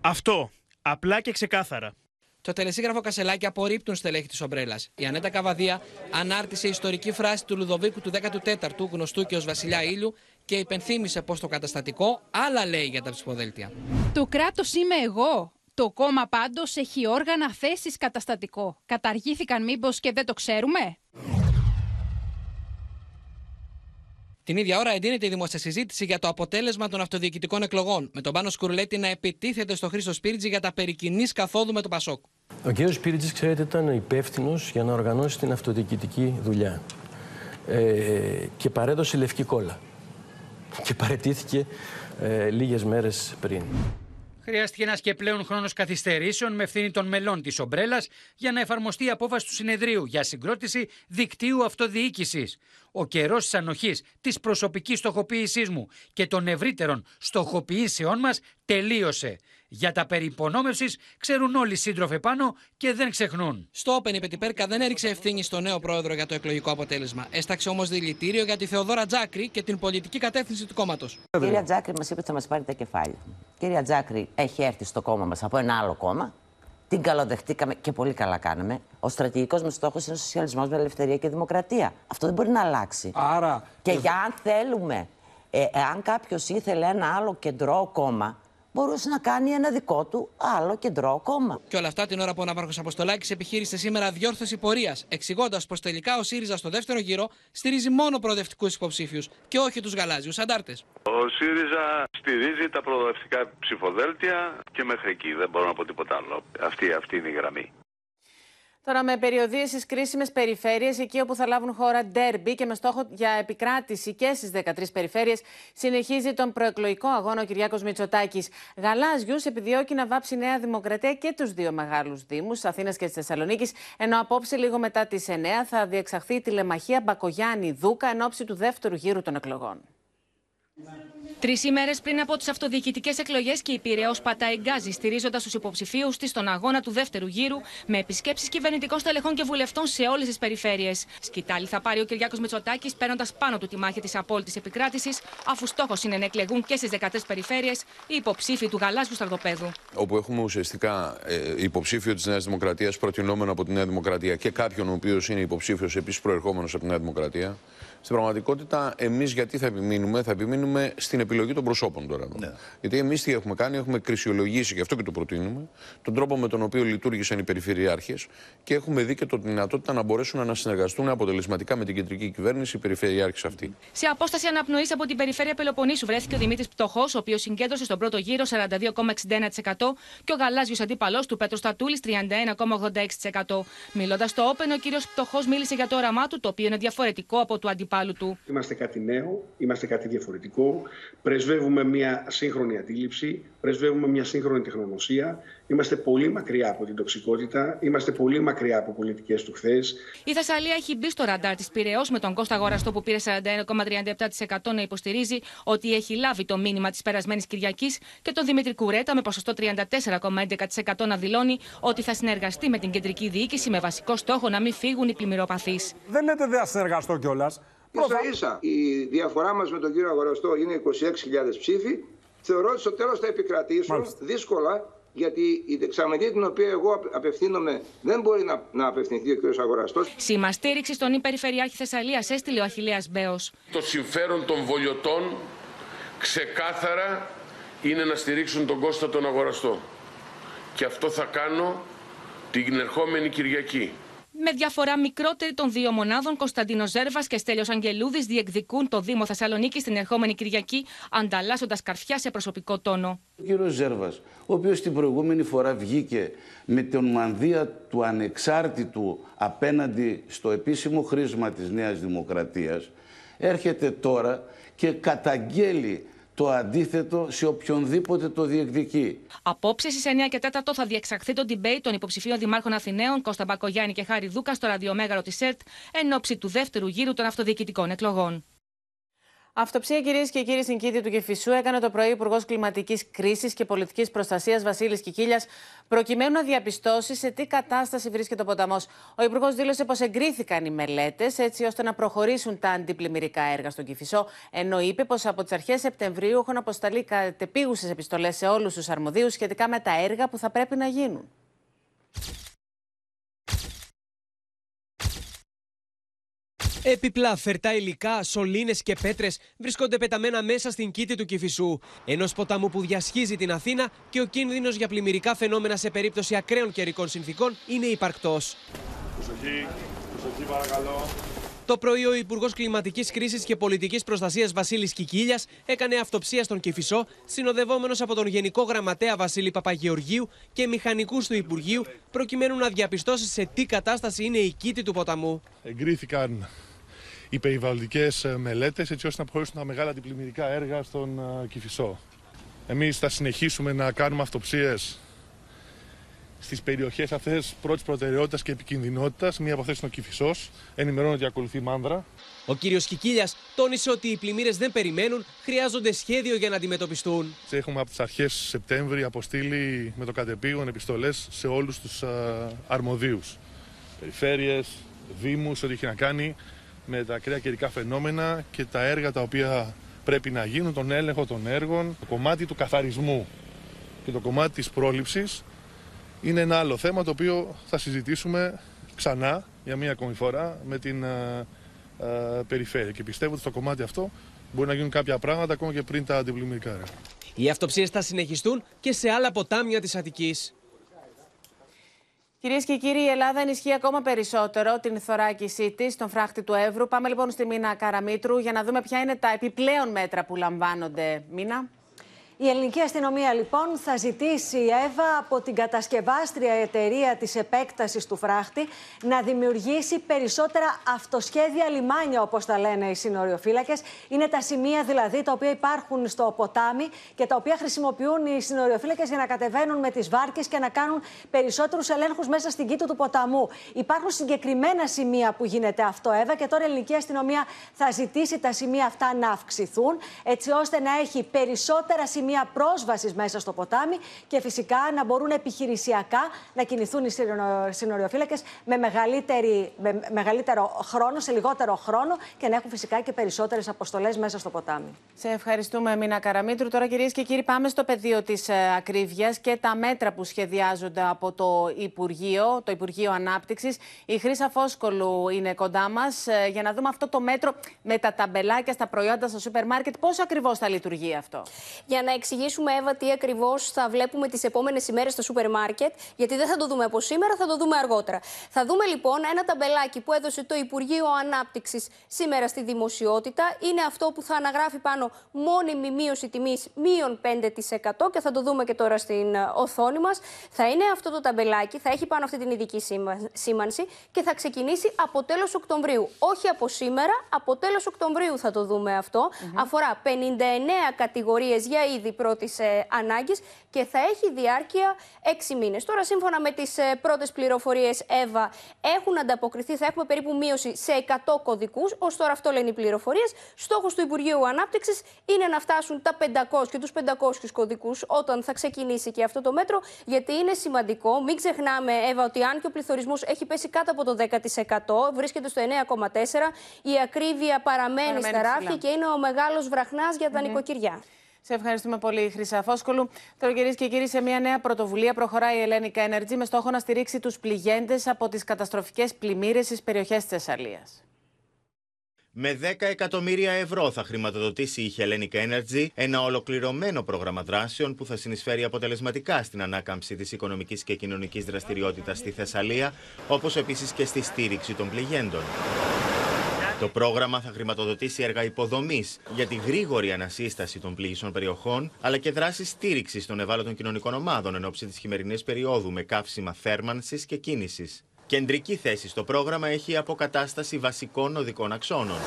Αυτό. Απλά και ξεκάθαρα. Το τελεσίγραφο Κασελάκη απορρίπτουν στελέχη της Ομπρέλας. Η Ανέτα Καβαδία ανάρτησε ιστορική φράση του Λουδοβίκου του 14ου, γνωστού και ως Βασιλιά Ήλιου, και υπενθύμησε πως το καταστατικό άλλα λέει για τα ψηφοδέλτια. Το κράτος είμαι εγώ. Το κόμμα πάντως έχει όργανα θέσει καταστατικό. Καταργήθηκαν μήπως και δεν το ξέρουμε; Την ίδια ώρα εντείνεται η δημόσια συζήτηση για το αποτέλεσμα των αυτοδιοικητικών εκλογών, με τον Πάνο Σκουρλέτη να επιτίθεται στο Χρήστο Σπίριτζη για τα περικοινή καθόδου με το Πασόκ. Ο κ. Σπίριτζης, ξέρετε, ήταν υπεύθυνος για να οργανώσει την αυτοδιοικητική δουλειά. Ε, και παρέδωσε λευκή κόλλα. Και παρετήθηκε ε, λίγες μέρες πριν. Χρειάστηκε ένα και πλέον χρόνος καθυστερήσεων με ευθύνη των μελών της Ομπρέλας για να εφαρμοστεί η απόφαση του συνεδρίου για συγκρότηση δικτύου αυτοδιοίκησης. Ο καιρός της ανοχής, της προσωπικής στοχοποίησής μου και των ευρύτερων στοχοποιήσεών μας τελείωσε. Για τα περί υπονόμευσης ξέρουν όλοι οι σύντροφοι πάνω και δεν ξεχνούν. Στο Open η Πετυπέρκα δεν έριξε ευθύνη στο νέο πρόεδρο για το εκλογικό αποτέλεσμα. Έσταξε όμως δηλητήριο για τη Θεοδόρα Τζάκρη και την πολιτική κατεύθυνση του κόμματος. Κυρία Τζάκρη μας είπε ότι θα μας πάρει τα κεφάλια. Κυρία Τζάκρη έχει έρθει στο κόμμα μας από ένα άλλο κόμμα. Την καλοδεχτήκαμε και πολύ καλά κάναμε. Ο στρατηγικός μας στόχος είναι ο σοσιαλισμός με ελευθερία και δημοκρατία. Αυτό δεν μπορεί να αλλάξει. Άρα. Και για αν θέλουμε, ε, εάν κάποιος ήθελε ένα άλλο κεντρό κόμμα, μπορούσε να κάνει ένα δικό του άλλο κεντρό κόμμα. Και όλα αυτά την ώρα που ο Ναύαρχος Αποστολάκης επιχείρησε σήμερα διόρθωση πορείας, εξηγώντας πως τελικά ο ΣΥΡΙΖΑ στο δεύτερο γύρο στηρίζει μόνο προοδευτικούς υποψήφιους και όχι τους γαλάζιους αντάρτες. Ο ΣΥΡΙΖΑ στηρίζει τα προοδευτικά ψηφοδέλτια και μέχρι εκεί δεν μπορώ να πω τίποτα άλλο. Αυτή, αυτή είναι η γραμμή. Τώρα με περιοδίες στις κρίσιμες περιφέρειες, εκεί όπου θα λάβουν χώρα ντέρμπι και με στόχο για επικράτηση και στις 13 περιφέρειες, συνεχίζει τον προεκλογικό αγώνα ο Κυριάκος Μητσοτάκης. Γαλάζιους επιδιώκει να βάψει Νέα Δημοκρατία και τους δύο μεγάλους Δήμους, Αθήνας και της Θεσσαλονίκης, ενώ απόψε λίγο μετά τις 9 θα διεξαχθεί η τηλεμαχία Μπακογιάννη Δούκα εν ώψη του δεύτερου γύρου των εκλογών. Τρεις ημέρες πριν από τις αυτοδιοικητικές εκλογές και η Πυραιό πατάει γκάζι, στηρίζοντας τους υποψηφίους της στον αγώνα του δεύτερου γύρου, με επισκέψεις κυβερνητικών στελεχών και βουλευτών σε όλες τις περιφέρειες. Σκητάλη θα πάρει ο Κυριάκος Μητσοτάκης, παίρνοντας πάνω του τη μάχη της απόλυτης επικράτησης, αφού στόχος είναι να εκλεγούν και στις 13 περιφέρειες οι υποψήφοι του γαλάζιου στρατοπέδου. Όπου έχουμε ουσιαστικά ε, υποψήφιο της Νέας Δημοκρατίας, προτινόμενο από τη Νέα Δημοκρατία και κάποιον ο οποίος είναι υποψήφιος επίσης προερχόμενος από τη Νέα Δημοκρατία. Στην πραγματικότητα, εμείς γιατί θα επιμείνουμε, θα επιμείνουμε στην επιλογή των προσώπων τώρα. Ναι. Γιατί εμείς τι έχουμε κάνει, έχουμε κρισιολογήσει, γι' αυτό και το προτείνουμε, τον τρόπο με τον οποίο λειτουργήσαν οι περιφερειάρχες και έχουμε δει και τη δυνατότητα να μπορέσουν να συνεργαστούν αποτελεσματικά με την κεντρική κυβέρνηση οι περιφερειάρχες αυτοί. Σε απόσταση αναπνοής από την περιφέρεια Πελοποννήσου βρέθηκε ο Δημήτρης Πτωχός, ο οποίος συγκέντρωσε στον πρώτο γύρο 42,61% και ο γαλάζιος αντίπαλος του Πέτρος Στατούλης 31,86%. Μιλώντας στο Open, ο κύριος Πτωχός μίλησε για το όραμά του, το οποίο είναι διαφορετικό από του αντιπάλου του. Είμαστε κάτι νέο, είμαστε κάτι διαφορετικό. Πρεσβεύουμε μια σύγχρονη αντίληψη, πρεσβεύουμε μια σύγχρονη τεχνογνωσία. Είμαστε πολύ μακριά από την τοξικότητα, είμαστε πολύ μακριά από πολιτικές του χθες. Η Θεσσαλία έχει μπει στο ραντάρ της Πυραιός με τον Κώστα Γοραστό που πήρε 41,37% να υποστηρίζει ότι έχει λάβει το μήνυμα της περασμένης Κυριακής και τον Δημήτρη Κουρέτα με ποσοστό 34,11% να δηλώνει ότι θα συνεργαστεί με την κεντρική διοίκηση με βασικό στόχο να μην φύγουν οι πλημμυροπαθείς. Δεν λέτε δεν θα συνεργαστώ κιόλας. Ίσα ίσα η διαφορά μας με τον κύριο Αγοραστό είναι 26.000 ψήφοι. Θεωρώ ότι στο τέλος θα επικρατήσουν Μάλιστα. δύσκολα γιατί η δεξαμενή την οποία εγώ απευθύνομαι δεν μπορεί να, να απευθυνθεί ο κ. Αγοραστός. Σήμα στήριξη στον υπερηφερειάρχη Θεσσαλίας έστειλε ο Αχηλέα Μπέος. Το συμφέρον των βολιωτών ξεκάθαρα είναι να στηρίξουν τον Κώστα τον Αγοραστό. Και αυτό θα κάνω την ερχόμενη Κυριακή. Με διαφορά μικρότερη των δύο μονάδων, Κωνσταντίνος Ζέρβας και Στέλιος Αγγελούδης διεκδικούν το Δήμο Θεσσαλονίκη την ερχόμενη Κυριακή, ανταλλάσσοντας καρφιά σε προσωπικό τόνο. Ο κύριος Ζέρβας, ο οποίος την προηγούμενη φορά βγήκε με τον μανδύα του ανεξάρτητου απέναντι στο επίσημο χρήσμα της Νέας Δημοκρατίας, έρχεται τώρα και καταγγέλει το αντίθετο σε οποιονδήποτε το διεκδικεί. Απόψε στις 9 και 4 θα διεξαχθεί το debate των υποψηφίων δημάρχων Αθηναίων Κώστα Μπακογιάννη και Χάρη Δούκας στο ραδιομέγαρο της ΕΡΤ εν ώψη του δεύτερου γύρου των αυτοδιοικητικών εκλογών. Αυτοψία, κυρίες και κύριοι, στην Κίτη του Κεφισού έκανε το πρωί Υπουργός Κλιματικής Κρίσης και Πολιτικής Προστασίας Βασίλης Κικίλιας, προκειμένου να διαπιστώσει σε τι κατάσταση βρίσκεται ο ποταμός. Ο Υπουργός δήλωσε πως εγκρίθηκαν οι μελέτες έτσι ώστε να προχωρήσουν τα αντιπλημμυρικά έργα στον Κεφισό, ενώ είπε πως από τις αρχές Σεπτεμβρίου έχουν αποσταλεί κατεπίγουσες επιστολές σε όλους τους αρμοδίους σχετικά με τα έργα που θα πρέπει να γίνουν. Επιπλά, φερτά υλικά, σωλήνες και πέτρες βρίσκονται πεταμένα μέσα στην κήτη του Κυφισού, ενός ποταμού που διασχίζει την Αθήνα και ο κίνδυνος για πλημμυρικά φαινόμενα σε περίπτωση ακραίων καιρικών συνθήκων είναι υπαρκτός. Προσοχή, προσοχή παρακαλώ. Το πρωί ο Υπουργός Κλιματικής Κρίσης και Πολιτικής Προστασίας Βασίλης Κικίλιας έκανε αυτοψία στον Κυφισό, συνοδευόμενος από τον Γενικό Γραμματέα Βασίλη Παπαγεωργίου και μηχανικούς του Υπουργείου, προκειμένου να διαπιστώσει σε τι κατάσταση είναι η κήτη του ποταμού. Εγκρίθηκαν οι περιβαλλοντικές μελέτες έτσι ώστε να προχωρήσουν τα μεγάλα αντιπλημμυρικά έργα στον Κυφισό. Εμείς θα συνεχίσουμε να κάνουμε αυτοψίες στις περιοχές αυτές πρώτης προτεραιότητας και επικινδυνότητας. Μία από αυτές είναι ο Κυφισός. Ενημερώνω ότι ακολουθεί μάνδρα. Ο κύριος Κικίλιας τόνισε ότι οι πλημμύρες δεν περιμένουν, χρειάζονται σχέδιο για να αντιμετωπιστούν. Έχουμε από τις αρχές Σεπτέμβρη αποστείλει με το κατεπήγον επιστολές σε όλους τους αρμοδίους. Περιφέρειες, Δήμους, ό,τι έχει να κάνει με τα ακραία καιρικά φαινόμενα και τα έργα τα οποία πρέπει να γίνουν, τον έλεγχο των έργων, το κομμάτι του καθαρισμού και το κομμάτι της πρόληψης είναι ένα άλλο θέμα το οποίο θα συζητήσουμε ξανά για μία ακόμη φορά με την α, α, περιφέρεια και πιστεύω ότι στο κομμάτι αυτό μπορεί να γίνουν κάποια πράγματα ακόμα και πριν τα αντιπλημμυρικά έργα. Οι αυτοψίες θα συνεχιστούν και σε άλλα ποτάμια της Αττικής. Κυρίες και κύριοι, η Ελλάδα ενισχύει ακόμα περισσότερο την θωράκισή της στον φράχτη του Εύρου. Πάμε λοιπόν στη Μίνα Καραμίτρου για να δούμε ποια είναι τα επιπλέον μέτρα που λαμβάνονται. Μίνα. Η ελληνική αστυνομία λοιπόν θα ζητήσει η ΕΒΑ από την κατασκευάστρια εταιρεία της επέκτασης του φράχτη να δημιουργήσει περισσότερα αυτοσχέδια λιμάνια όπως τα λένε οι συνοριοφύλακες. Είναι τα σημεία δηλαδή τα οποία υπάρχουν στο ποτάμι και τα οποία χρησιμοποιούν οι συνοριοφύλακες για να κατεβαίνουν με τις βάρκες και να κάνουν περισσότερους ελέγχους μέσα στην κήτο του ποταμού. Υπάρχουν συγκεκριμένα σημεία που γίνεται αυτό ΕΒΑ και τώρα η ελληνική αστυνομία θα ζητήσει τα σημεία αυτά να αυξηθούν έτσι ώστε να έχει περισσότερα σημεία σημεία πρόσβασης μέσα στο ποτάμι και φυσικά να μπορούν επιχειρησιακά να κινηθούν οι συνοριοφύλακες με, με μεγαλύτερο χρόνο, σε λιγότερο χρόνο και να έχουν φυσικά και περισσότερες αποστολές μέσα στο ποτάμι. Σε ευχαριστούμε, Μίνα Καραμίτρου. Τώρα, κυρίες και κύριοι, πάμε στο πεδίο της ε, ακρίβειας και τα μέτρα που σχεδιάζονται από το Υπουργείο, το Υπουργείο Ανάπτυξης. Η Χρήσα Φόσκολου είναι κοντά μας ε, για να δούμε αυτό το μέτρο με τα ταμπελάκια στα προϊόντα στο σούπερ μάρκετ. Πώς ακριβώς θα λειτουργεί αυτό; Για να εξηγήσουμε, Εύα, τι ακριβώς θα βλέπουμε τις επόμενες ημέρες στο σούπερ μάρκετ, γιατί δεν θα το δούμε από σήμερα, θα το δούμε αργότερα. Θα δούμε λοιπόν ένα ταμπελάκι που έδωσε το Υπουργείο Ανάπτυξης σήμερα στη δημοσιότητα. Είναι αυτό που θα αναγράφει πάνω μόνιμη μείωση τιμής μείον 5% και θα το δούμε και τώρα στην ε, οθόνη μας. Θα είναι αυτό το ταμπελάκι, θα έχει πάνω αυτή την ειδική σήμανση και θα ξεκινήσει από τέλος Οκτωβρίου. Όχι από σήμερα, από τέλος Οκτωβρίου θα το δούμε αυτό. Αφορά 59 κατηγορίες για είδη πρώτης ε, ανάγκης και θα έχει διάρκεια 6 μήνες. Τώρα, σύμφωνα με τις ε, πρώτες πληροφορίες, Εύα, έχουν ανταποκριθεί, θα έχουμε περίπου μείωση σε 100 κωδικούς. Ω τώρα, αυτό λένε οι πληροφορίες. Στόχος του Υπουργείου Ανάπτυξης είναι να φτάσουν τα 500 και τους 500 κωδικούς όταν θα ξεκινήσει και αυτό το μέτρο, γιατί είναι σημαντικό. Μην ξεχνάμε, Εύα, ότι αν και ο πληθωρισμός έχει πέσει κάτω από το 10%, βρίσκεται στο 9,4%, η ακρίβεια παραμένει, παραμένει στα ράφια και είναι ο μεγάλος βραχνάς για τα νοικοκυριά. Σε ευχαριστούμε πολύ, Χρυσά Φόσκολου. Τώρα, κυρίες και κύριοι, σε μια νέα πρωτοβουλία προχωράει η Ελληνικά Energy με στόχο να στηρίξει τους πληγέντες από τις καταστροφικές πλημμύρες στις περιοχές της Θεσσαλίας. Με 10 εκατομμύρια ευρώ θα χρηματοδοτήσει η Hellenic Energy ένα ολοκληρωμένο πρόγραμμα δράσεων που θα συνεισφέρει αποτελεσματικά στην ανάκαμψη της οικονομικής και κοινωνικής δραστηριότητας στη Θεσσαλία, όπως επίσης και στη στήριξη των πληγέντων. Το πρόγραμμα θα χρηματοδοτήσει έργα υποδομής για τη γρήγορη ανασύσταση των πλήγησων περιοχών, αλλά και δράσεις στήριξης των ευάλωτων κοινωνικών ομάδων εν ώψη της χειμερινής περίοδου με καύσιμα θέρμανσης και κίνησης. Κεντρική θέση στο πρόγραμμα έχει η αποκατάσταση βασικών οδικών αξώνων.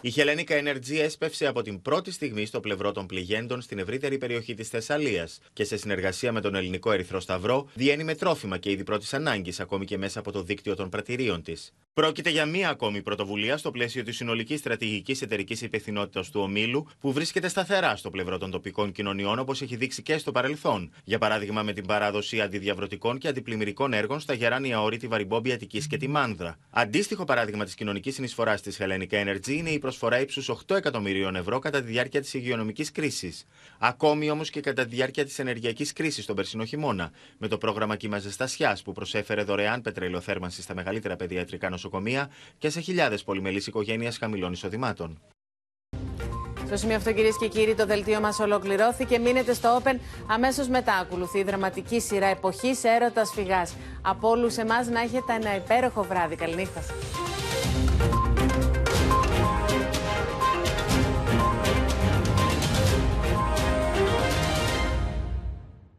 Η Hellenic Energy έσπευσε από την πρώτη στιγμή στο πλευρό των πληγέντων στην ευρύτερη περιοχή της Θεσσαλίας και σε συνεργασία με τον Ελληνικό Ερυθρό Σταυρό διένει με τρόφιμα και είδη πρώτης ανάγκης, ακόμη και μέσα από το δίκτυο των πρατηρίων της. Πρόκειται για μία ακόμη πρωτοβουλία στο πλαίσιο της συνολικής στρατηγικής εταιρικής υπευθυνότητας του ομίλου, που βρίσκεται σταθερά στο πλευρό των τοπικών κοινωνιών, όπως έχει δείξει και στο παρελθόν. Για παράδειγμα, με την παράδοση αντιδιαβρωτικών και αντιπλημμυρικών έργων στα Γεράνια Όρη, τη Βαριμπόμπη Αττική και τη Μάνδρα. Αντίστοιχο παράδειγμα της κοινωνικής συνεισφοράς της Hellenic Energy είναι η προσφορά ύψους 8 εκατομμυρίων ευρώ κατά τη διάρκεια της υγειονομικής κρίσης. Ακόμη όμως και κατά τη διάρκεια της ενεργειακής κρίσης τον περσινό χειμώνα, με το πρόγραμμα Κύμα Ζεστασιά που προσέφερε δωρεάν πετρελαιοθέρμανση στα μεγαλύτερα παιδιατρικά νοσοκομεία και σε χιλιάδες πολυμελεί οικογένειε χαμηλών εισοδημάτων. Στο σημείο αυτό, κυρίες και κύριοι, το δελτίο μας ολοκληρώθηκε. Μείνετε στο Open. Αμέσως μετά ακολουθεί η δραματική σειρά εποχής έρωτας φυγάς. Από όλους εμάς να έχετε ένα υπέροχο βράδυ. Καληνύχτα.